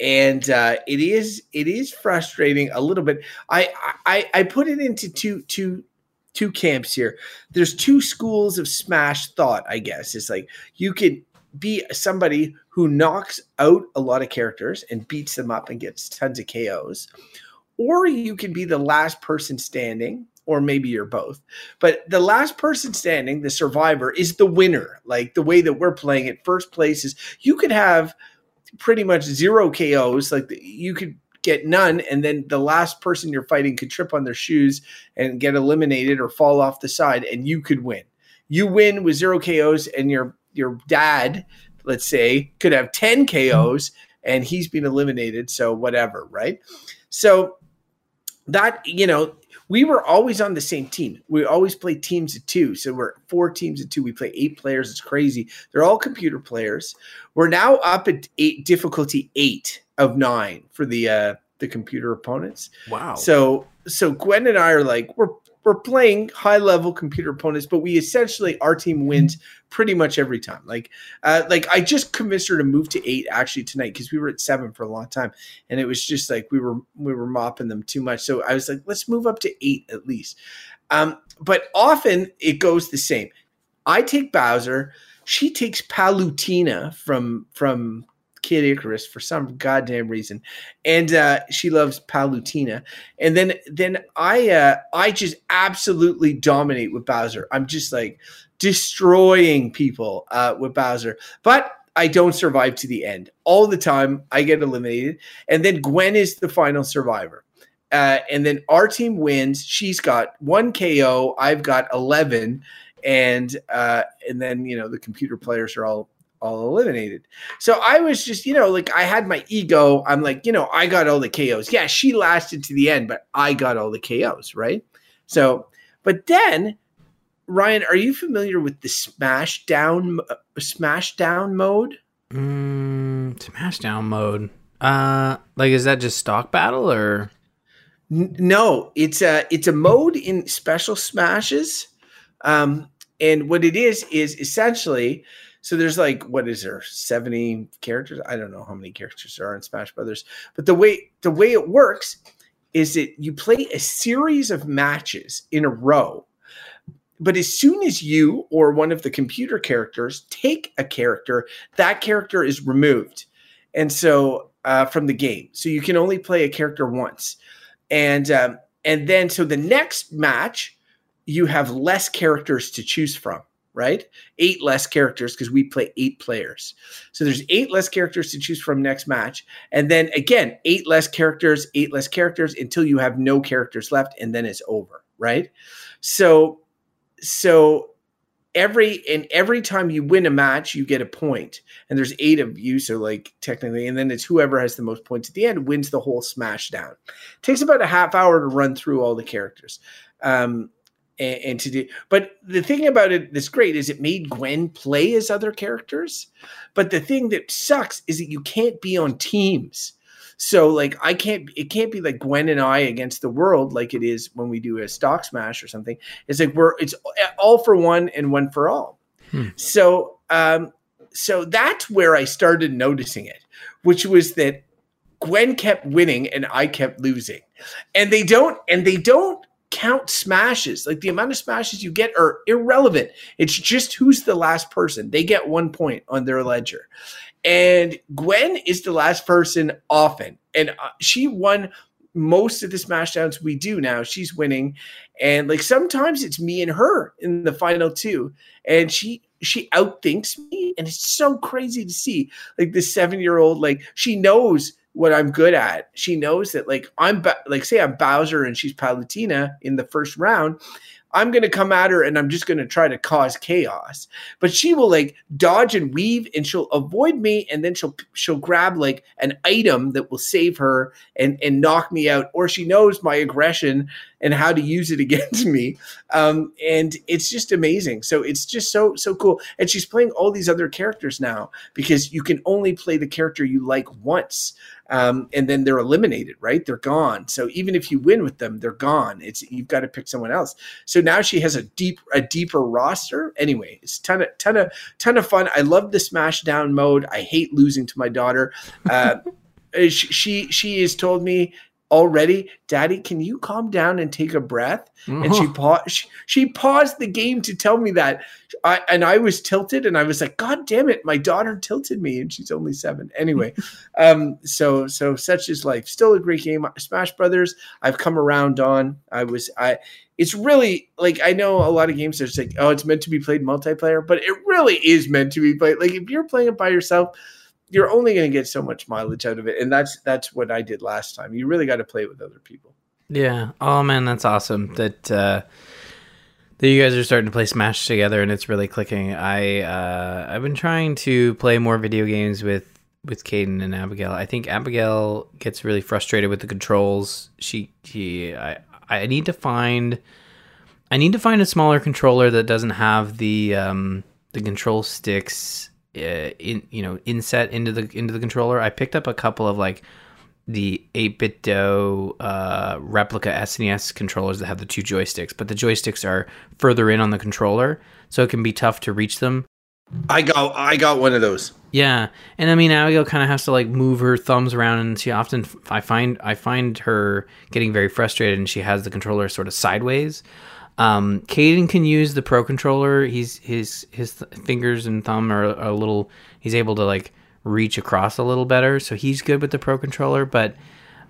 and uh, it is it is frustrating a little bit. I, I I put it into two two two camps here. There's two schools of smash thought. I guess it's like you could be somebody who knocks out a lot of characters and beats them up and gets tons of KOs, or you can be the last person standing. Or maybe you're both. But the last person standing, the survivor, is the winner. Like the way that we're playing it, first place is you could have pretty much zero KOs. Like you could get none, and then the last person you're fighting could trip on their shoes and get eliminated or fall off the side, and you could win. You win with zero KOs, and your your dad, let's say, could have ten KOs, and he's been eliminated. So whatever, right? So that you know we were always on the same team. We always play teams of two. So we're four teams of two. We play eight players. It's crazy. They're all computer players. We're now up at eight difficulty eight of nine for the uh the computer opponents. Wow. So so Gwen and I are like we're we're playing high level computer opponents, but we essentially our team wins pretty much every time. Like uh like I just convinced her to move to eight actually tonight because we were at seven for a long time, and it was just like we were we were mopping them too much. So I was like, let's move up to eight at least. Um, but often it goes the same. I take Bowser, she takes Palutena from from Kid Icarus for some goddamn reason, and uh, she loves Palutena. And then then I uh, I just absolutely dominate with Bowser. I'm just like destroying people uh, with Bowser, but. I don't survive to the end. All the time, I get eliminated. And then Gwen is the final survivor. Uh, and then our team wins. She's got one KO. I've got 11 and uh, and then you know the computer players are all all eliminated. So I was just you know like I had my ego. I'm like you know I got all the KOs. Yeah, she lasted to the end, but I got all the KOs, right? So, but then Ryan, are you familiar with the smash down uh, smash down mode? Mm, Smashdown mode. Uh, like is that just stock battle or? N- no, it's a it's a mode in special smashes. Um, and what it is is essentially so there's like what is there 70 characters? I don't know how many characters there are in smash brothers but the way the way it works is that you play a series of matches in a row. But as soon as you or one of the computer characters take a character that character is removed. And so uh, from the game. So you can only play a character once. And um, and then so the next match you have less characters to choose from, right? Eight less characters because we play eight players. So there's eight less characters to choose from next match. And then again, eight less characters, eight less characters until you have no characters left and then it's over, right? So so every and every time you win a match, you get a. And there's eight of you, so like technically, and then it's whoever has the most points at the end wins the whole smash down. It takes about a half hour to run through all the characters. Um, and, and, to do but the thing about it that's great is it made gwen play as other characters but the thing that sucks is that you can't be on teams. So like i can't it can't be like gwen and i against the world like it is when we do a stock smash or something. It's like we're it's all for one and one for all. Hmm. so um so that's where i started noticing it which was that gwen kept winning and i kept losing. And they don't and they don't count smashes. Like the amount of smashes you get are irrelevant. It's just who's the last person. They get one point on their ledger. And Gwen is the last person often. And uh, she won most of the smashdowns we do now. She's winning. And like sometimes it's me and her in the final two. And she she outthinks me. And it's so crazy to see. Like the seven year old, like she knows what I'm good at. She knows that like I'm like say I'm Bowser and she's Palutena in the first round. I'm going to come at her and I'm just going to try to cause chaos. But she will like dodge and weave and she'll avoid me and then she'll she'll grab like an item that will save her and and knock me out or she knows my aggression and how to use it against me. Um, and it's just amazing. So it's just so so cool. And she's playing all these other characters now because you can only play the character you like once um, and then they're eliminated, right? They're gone. So even if you win with them, they're gone. It's you've got to pick someone else. So now she has a deep a deeper roster. Anyway, it's ton of ton of ton of fun. I love the smash down mode. I hate losing to my daughter. Uh, she she has told me already, Daddy, can you calm down and take a breath? Mm-hmm. And she paused. She, she, paused the game to tell me that, I, and I was tilted, and I was like, God damn it, my daughter tilted me, and she's only seven. Anyway, um, so so such is life. Still a great game. Smash Brothers. I've come around on. I was I. It's really like I know a lot of games are like, oh, it's meant to be played multiplayer, but it really is meant to be played. Like if you're playing it by yourself you're only going to get so much mileage out of it and that's that's what i did last time you really got to play with other people yeah oh man that's awesome that uh that you guys are starting to play smash together and it's really clicking i uh i've been trying to play more video games with with Caden and Abigail. I think Abigail gets really frustrated with the controls. She, she, I, I need to find I need to find a smaller controller that doesn't have the um, the control sticks uh, in you know inset into the into the controller. I picked up a couple of like the 8BitDo uh, replica SNES controllers that have the two joysticks, but the joysticks are further in on the controller, so it can be tough to reach them. I got I got one of those. Yeah, and I mean Abigail kind of has to like move her thumbs around, and she often I find I find her getting very frustrated, and she has the controller sort of sideways. Um, Caden can use the Pro controller. He's his his th- fingers and thumb are, are a little. He's able to like reach across a little better, so he's good with the Pro controller. But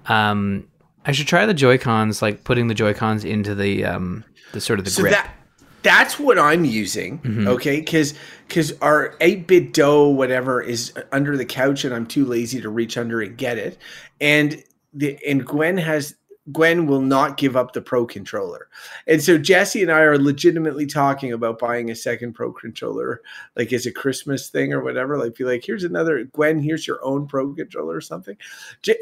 um, I should try the Joy Cons, like putting the Joy Cons into the um, the sort of the So grip. that that's what I'm using. Mm-hmm. Okay, because because our 8BitDo whatever is under the couch, and I'm too lazy to reach under and get it. And the and Gwen has Gwen will not give up the pro controller, and so Jesse and I are legitimately talking about buying a second pro controller, like as a Christmas thing or whatever. Like be like, here's another Gwen, here's your own pro controller or something.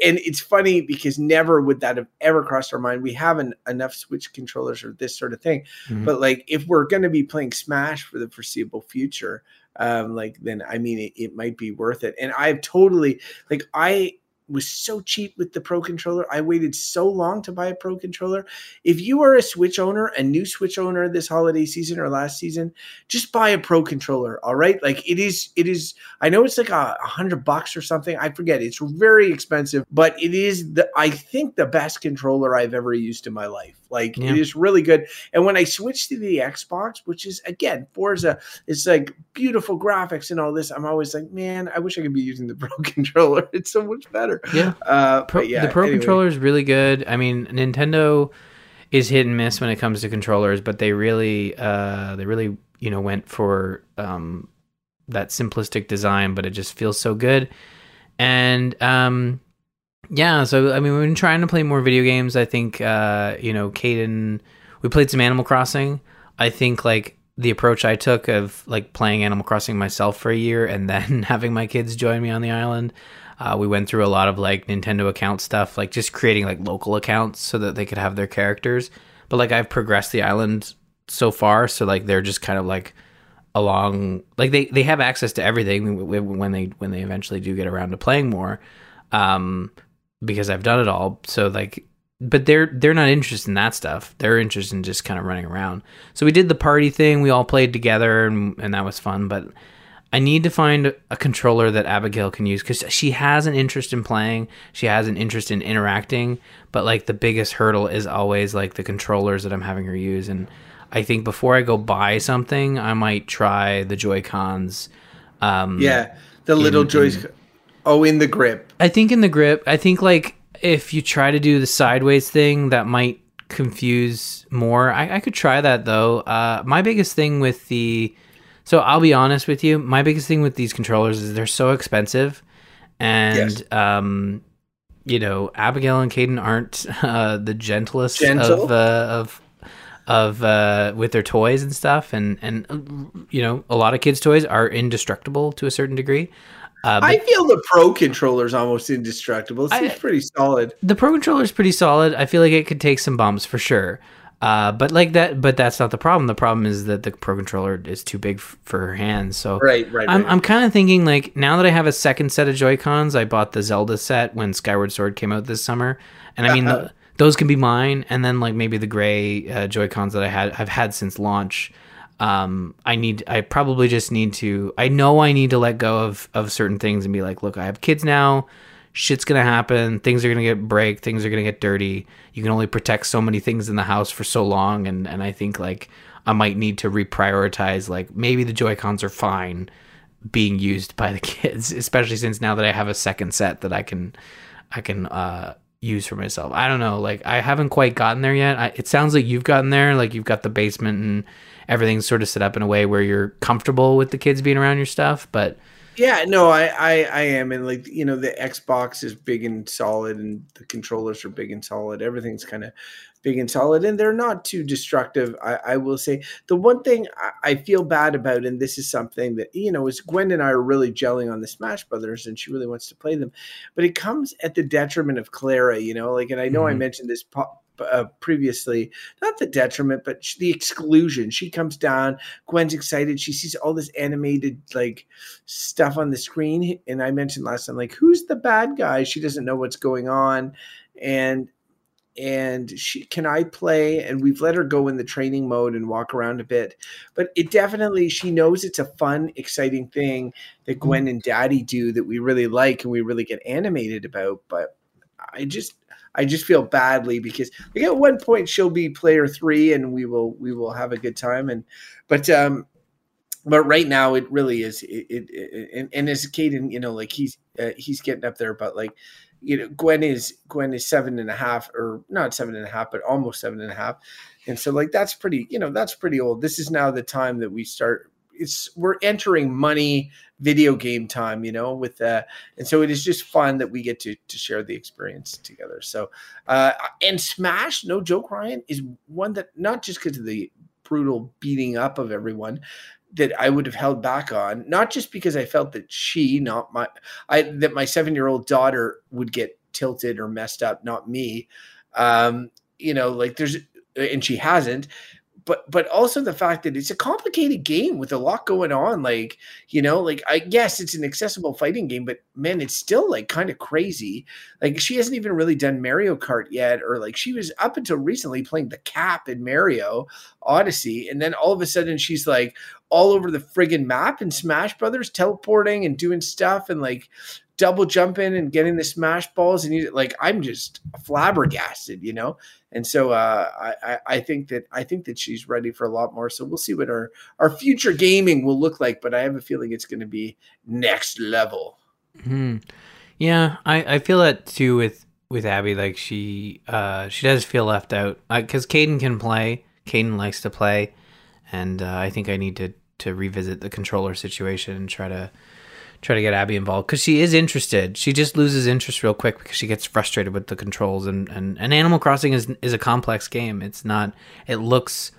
And it's funny because never would that have ever crossed our mind. We have an, enough Switch controllers or this sort of thing Mhm. but like if we're going to be playing smash for the foreseeable future um like then i mean it, it might be worth it and i've totally like i was so cheap with the pro controller i waited so long to buy a pro controller if you are a switch owner a new switch owner this holiday season or last season just buy a pro controller all right like it is it is i know it's like a, hundred bucks or something i forget it's very expensive but it is the i think the best controller i've ever used in my life like Yeah. it is really good and when I switched to the Xbox, which is again Forza, it's like beautiful graphics and all this. I'm always like, man, I wish I could be using the Pro controller. It's so much better. Yeah. Uh, Pro, yeah, the Pro anyway. controller is really good. I mean, Nintendo is hit and miss when it comes to controllers, but they really, uh, they really, you know, went for um, that simplistic design, but it just feels so good. And um, yeah, so I mean, we've been trying to play more video games. I think, uh, you know, Caden, we played some Animal Crossing. I think like the approach I took of like playing Animal Crossing myself for a year and then having my kids join me on the island. Uh, we went through a lot of like Nintendo account stuff, like just creating like local accounts so that they could have their characters. But like I've progressed the island so far, so like they're just kind of like along, like they they have access to everything when they when they eventually do get around to playing more, um, because I've done it all. So like, but they're they're not interested in that stuff. They're interested in just kind of running around. So we did the party thing. We all played together, and and that was fun. But I need to find a controller that Abigail can use because she has an interest in playing. She has an interest in interacting. But like the biggest hurdle is always like the controllers that I'm having her use. And I think before I go buy something, I might try the Joy Cons. Um, Yeah, the little in- joys. Oh, in the grip. I think in the grip, I think like if you try to do the sideways thing, that might confuse more. I, I could try that though. Uh, my biggest thing with the, so I'll be honest with you, my biggest thing with these controllers is they're so expensive, and Yes. um, you know, Abigail and Caden aren't uh, the gentlest Gentle? of uh, of of uh, with their toys and stuff, and and you know, a lot of kids' toys are indestructible to a certain degree. Uh, I feel the Pro controller is almost indestructible. It I- pretty solid. the pro controller is pretty solid. I feel like it could take some bumps for sure. Uh, but like that, but that's not the problem. The problem is that the pro controller is too big f- for her hands. So Right, right, I'm right. I'm kind of thinking like now that I have a second set of Joy Cons, I bought the Zelda set when Skyward Sword came out this summer, and I mean Uh-huh. the, those can be mine. And then like maybe the gray uh, Joy Cons that I had I've had since launch. Um, I need I probably just need to I know I need to let go of of certain things and be like, look, I have kids now shit's gonna happen things are gonna get break things are gonna get dirty. You can only protect so many things in the house for so long and and i think like i might need to reprioritize like maybe the joy cons are fine being used by the kids especially since now that i have a second set that i can i can uh use for myself. I don't know like i haven't quite gotten there yet. I, it sounds like you've gotten there like you've got the basement and everything's sort of set up in a way where you're comfortable with the kids being around your stuff but Yeah, no, I, I I am, and like you know, the Xbox is big and solid, and the controllers are big and solid. Everything's kind of big and solid, and they're not too destructive. I, I will say the one thing I, I feel bad about, and this is something that you know, is Gwen and I are really gelling on the Smash Brothers, and she really wants to play them, but it comes at the detriment of Clara. You know, like, and I know I Mhm. mentioned this po- uh, previously, not the detriment, but the exclusion. She comes down. Gwen's excited. She sees all this animated like stuff on the screen, and I mentioned last time, like, who's the bad guy? She doesn't know what's going on, and and she can I play and we've let her go in the training mode and walk around a bit but it definitely she knows it's a fun exciting thing that mm-hmm. Gwen and Daddy do that we really like and we really get animated about but I just I just feel badly because like at one point she'll be player 3 and we will we will have a good time and but um but right now it really is it, it, it and, and as Caden you know like he's uh, he's getting up there but like you know, Gwen is Gwen is seven and a half, or not seven and a half, but almost seven and a half, and so like that's pretty, you know, that's pretty old. This is now the time that we start. It's we're entering money video game time, you know, with uh, and so it is just fun that we get to to share the experience together. So, uh, and Smash, no joke, Ryan, is one that not just because of the brutal beating up of everyone, that I would have held back on, not just because I felt that she, not my, I that my seven year old daughter would get tilted or messed up, not me. Um, you know, like there's, and she hasn't but but also the fact that it's a complicated game with a lot going on like you know like i guess it's an accessible fighting game but man it's still like kind of crazy. Like she hasn't even really done mario kart yet or like she was up until recently playing the cap in mario odyssey and then all of a sudden she's like all over the friggin map in smash brothers teleporting and doing stuff and like double jumping and getting the smash balls and you like i'm just flabbergasted you know and so uh, I, I think that I think that she's ready for a lot more. So we'll see what our our future gaming will look like. But I have a feeling it's going to be next level. Hmm. Yeah, I, I feel that too with with Abby. Like she uh, she does feel left out because uh, Caden can play. Caden likes to play, and uh, I think I need to to revisit the controller situation and try to try to get Abby involved because she is interested. She just loses interest real quick because she gets frustrated with the controls and and, and Animal Crossing is is a complex game. It's not. It looks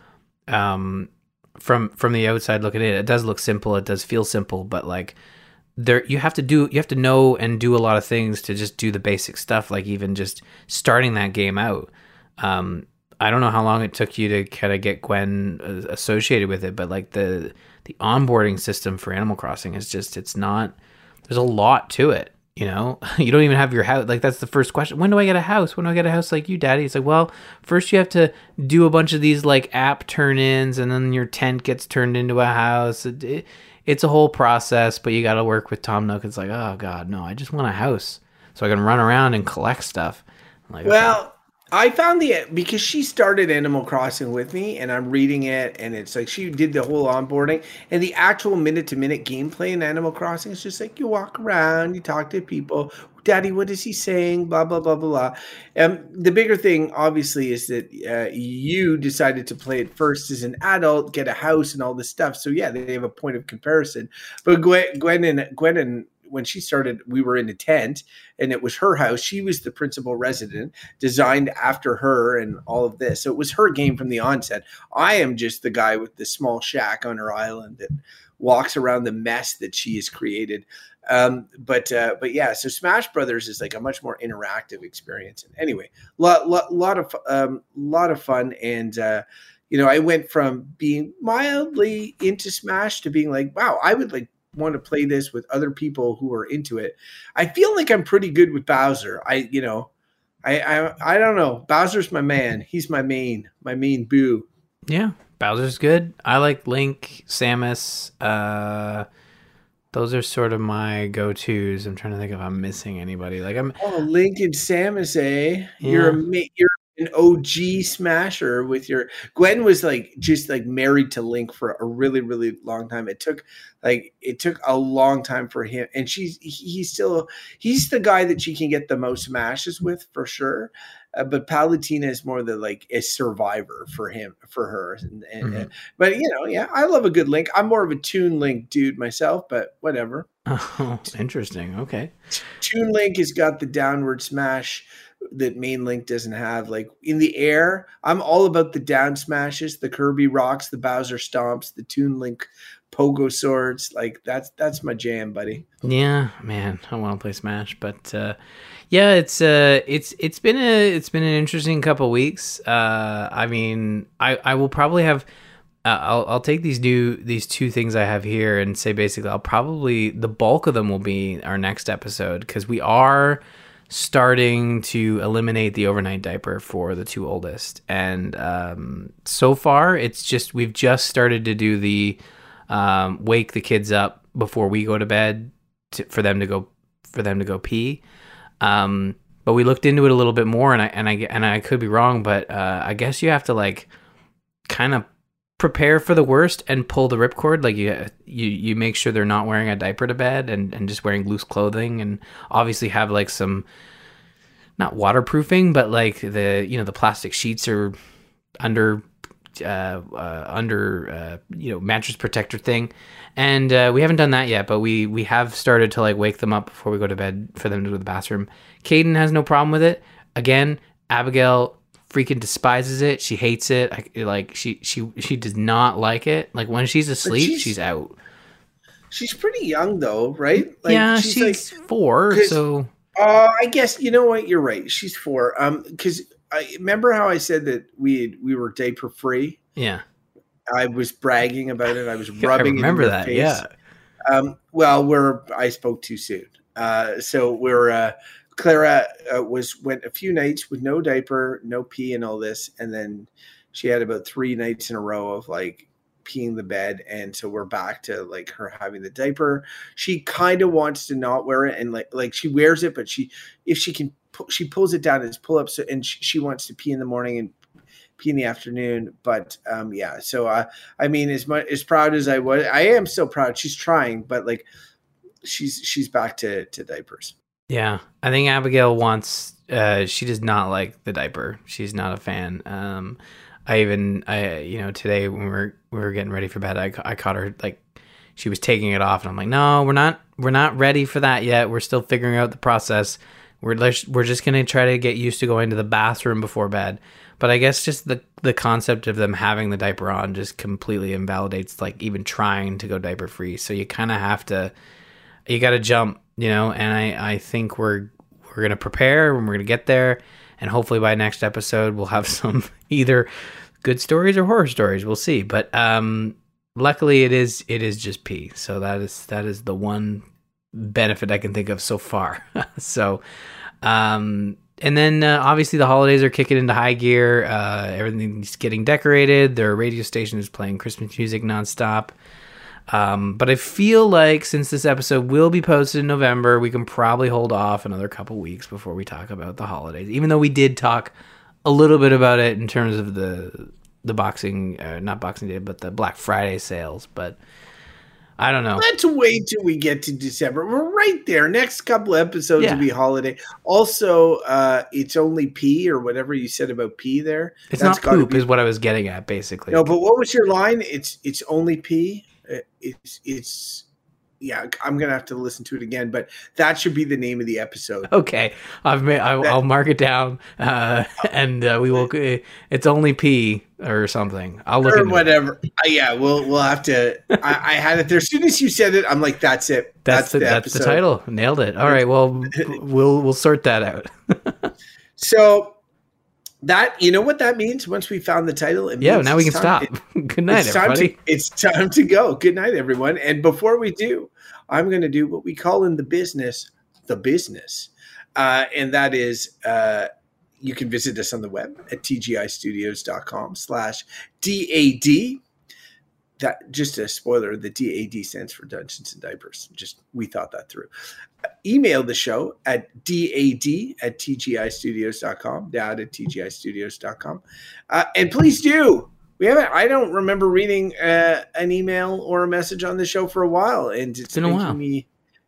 um from from the outside look at it, it does look simple. It does feel simple, but like there you have to do you have to know and do a lot of things to just do the basic stuff like even just starting that game out um i don't know how long it took you to kind of get gwen uh, associated with it but like the the onboarding system for Animal Crossing is just it's not there's a lot to it. You know, you don't even have your house. Like that's the first question. When do I get a house? When do I get a house like you, Daddy? It's like, well, first you have to do a bunch of these like app turn-ins, and then your tent gets turned into a house. It, it, it's a whole process, but you got to work with Tom Nook. It's like, oh God, no, I just want a house so I can run around and collect stuff. I'm like, well, okay. I found the because she started Animal Crossing with me, and I'm reading it, and it's like she did the whole onboarding, and the actual minute to minute gameplay in Animal Crossing is just like you walk around, you talk to people. Daddy, what is he saying? Blah blah blah blah blah. Um, the bigger thing, obviously, is that uh, you decided to play it first as an adult, get a house, and all this stuff. So yeah, they have a point of comparison. But Gwen, Gwen and Gwen and when she started, we were in a tent and it was her house. She was the principal resident, designed after her and all of this. So it was her game from the onset. I am just the guy with the small shack on her island that walks around the mess that she has created. Um, but uh, but yeah, so Smash Brothers is like a much more interactive experience. And anyway, lot lot, lot of um, lot of fun and. Uh, you know, I went from being mildly into Smash to being like, wow, I would like want to play this with other people who are into it. I feel like I'm pretty good with Bowser. I, you know, I, I, I don't know. Bowser's my man. He's my main, my main boo. Yeah, Bowser's good. I like Link, Samus. Uh, those are sort of my go-tos. I'm trying to think if I'm missing anybody. Like I'm. Oh, Link and Samus, eh? Yeah. You're a you're an OG smasher with your Gwen was like just like married to Link for a really really long time. It took like it took a long time for him, and she's he's still he's the guy that she can get the most smashes with for sure. Uh, but Palutena is more the like a survivor for him for her. And, and, mm-hmm. and, but you know, yeah, I love a good Link. I'm more of a Toon Link dude myself, but whatever. Oh, interesting. Okay. Toon Link has got the downward smash that main link doesn't have. Like in the air, I'm all about the down smashes, the Kirby rocks, the Bowser stomps, the Toon Link pogo swords. Like that's that's my jam, buddy. Yeah, man, I want to play Smash, but uh, yeah, it's uh, it's it's been a it's been an interesting couple weeks. Uh, I mean, I I will probably have. Uh, I'll I'll take these new these two things I have here and say basically I'll probably the bulk of them will be our next episode because we are starting to eliminate the overnight diaper for the two oldest and um, so far it's just we've just started to do the um, wake the kids up before we go to bed to, for them to go for them to go pee. Um, but we looked into it a little bit more, and I and I and I could be wrong, but uh, I guess you have to like kind of prepare for the worst and pull the ripcord. Like you you you make sure they're not wearing a diaper to bed and and just wearing loose clothing, and obviously have like some not waterproofing, but like the you know the plastic sheets are under uh, uh, under uh, you know mattress protector thing, and uh, we haven't done that yet. But we we have started to like wake them up before we go to bed for them to go to the bathroom. Caden has no problem with it. Again, Abigail freaking despises it. She hates it. I, like she she she does not like it. Like when she's asleep, she's, she's, out. She's pretty young though, right? Like, yeah, she's, she's like, four. So uh, I guess you know what. You're right. She's four. Um, because I remember how I said that we we were diaper free. Yeah, I was bragging about it. I was rubbing. I remember that. Face. Yeah. Um, well, we're I spoke too soon. Uh, so we're uh, Clara uh, was went a few nights with no diaper, no pee, and all this, and then she had about three nights in a row of like peeing the bed and so we're back to like her having the diaper. She kind of wants to not wear it and like like she wears it but she if she can she pulls it down as pull ups and she, she wants to pee in the morning and pee in the afternoon but um yeah so uh, i mean as much as proud as i was i am still proud. She's trying but like she's she's back to to diapers yeah i think abigail wants uh she does not like the diaper she's not a fan um i even i you know today when we were we were getting ready for bed i, I caught her like she was taking it off and i'm like no we're not we're not ready for that yet we're still figuring out the process we're we're just gonna try to get used to going to the bathroom before bed. But I guess just the the concept of them having the diaper on just completely invalidates like even trying to go diaper free. So you kind of have to you got to jump, you know. And I I think we're we're gonna prepare and we're gonna get there, and hopefully by next episode we'll have some either good stories or horror stories. We'll see. But um, luckily it is it is just pee. So that is that is the one benefit I can think of so far. so, um, and then uh, obviously the holidays are kicking into high gear. Uh, everything's getting decorated. Their radio station is playing Christmas music nonstop. Um, but I feel like since this episode will be posted in November, we can probably hold off another couple weeks before we talk about the holidays. Even though we did talk a little bit about it in terms of the the boxing, uh, not Boxing Day, but the Black Friday sales. But I don't know. Let's wait till we get to December. We're right there. Next couple episodes yeah. will be holiday. Also, uh, it's only P or whatever you said about P there. It's That's not poop, be- is what I was getting at, basically. No, but what was your line? It's it's only P. Uh, it's it's yeah, I'm gonna have to listen to it again, but that should be the name of the episode. Okay, I've made. I, will mark it down, uh, and uh, we will. It's only P or something. I'll look or whatever. Uh, yeah, we'll we'll have to. I, I, had it there. As soon as you said it, I'm like, that's it. That's, that's the, the that's the title. Nailed it. All right. Well, we'll we'll sort that out. so that you know what that means? Once we found the title yeah now we can time, stop. it, good night it's everybody time to, it's time to go. Good night everyone. And before we do i'm going to do what we call in the business the business. Uh, and that is uh, you can visit us on the web at tgistudios.com slash dad that just a spoiler the dad stands for dungeons and diapers. Just we thought that through. Email the show at dad at tgistudios.com dad at tgistudios.com uh, and please do. We haven't i don't remember reading uh, an email or a message on the show for a while and it's, it's been a while. me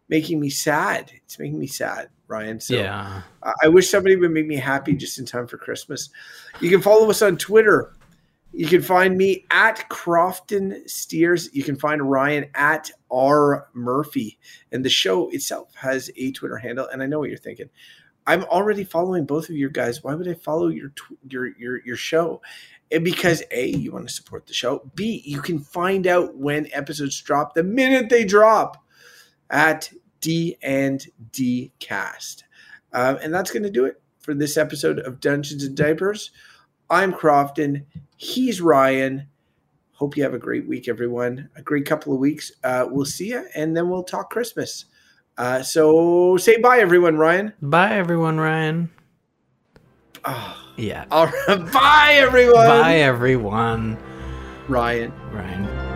making me sad. It's making me sad ryan so yeah. I wish somebody would make me happy just in time for christmas. You can follow us on twitter you can find me at Crofton Steers. You can find Ryan at R Murphy. And the show itself has a Twitter handle. And I know what you're thinking. I'm already following both of your guys. Why would I follow your tw- your your your show? And because a you want to support the show. B you can find out when episodes drop the minute they drop at D and D Cast, um, and that's going to do it for this episode of Dungeons and Diapers. I'm Crofton. He's Ryan. Hope you have a great week, everyone. A great couple of weeks. Uh, we'll see you, and then we'll talk Christmas. Uh, so say bye, everyone, Ryan. Bye, everyone, Ryan. Oh, Yeah. all right. Bye, everyone. Bye, everyone. Ryan. Ryan.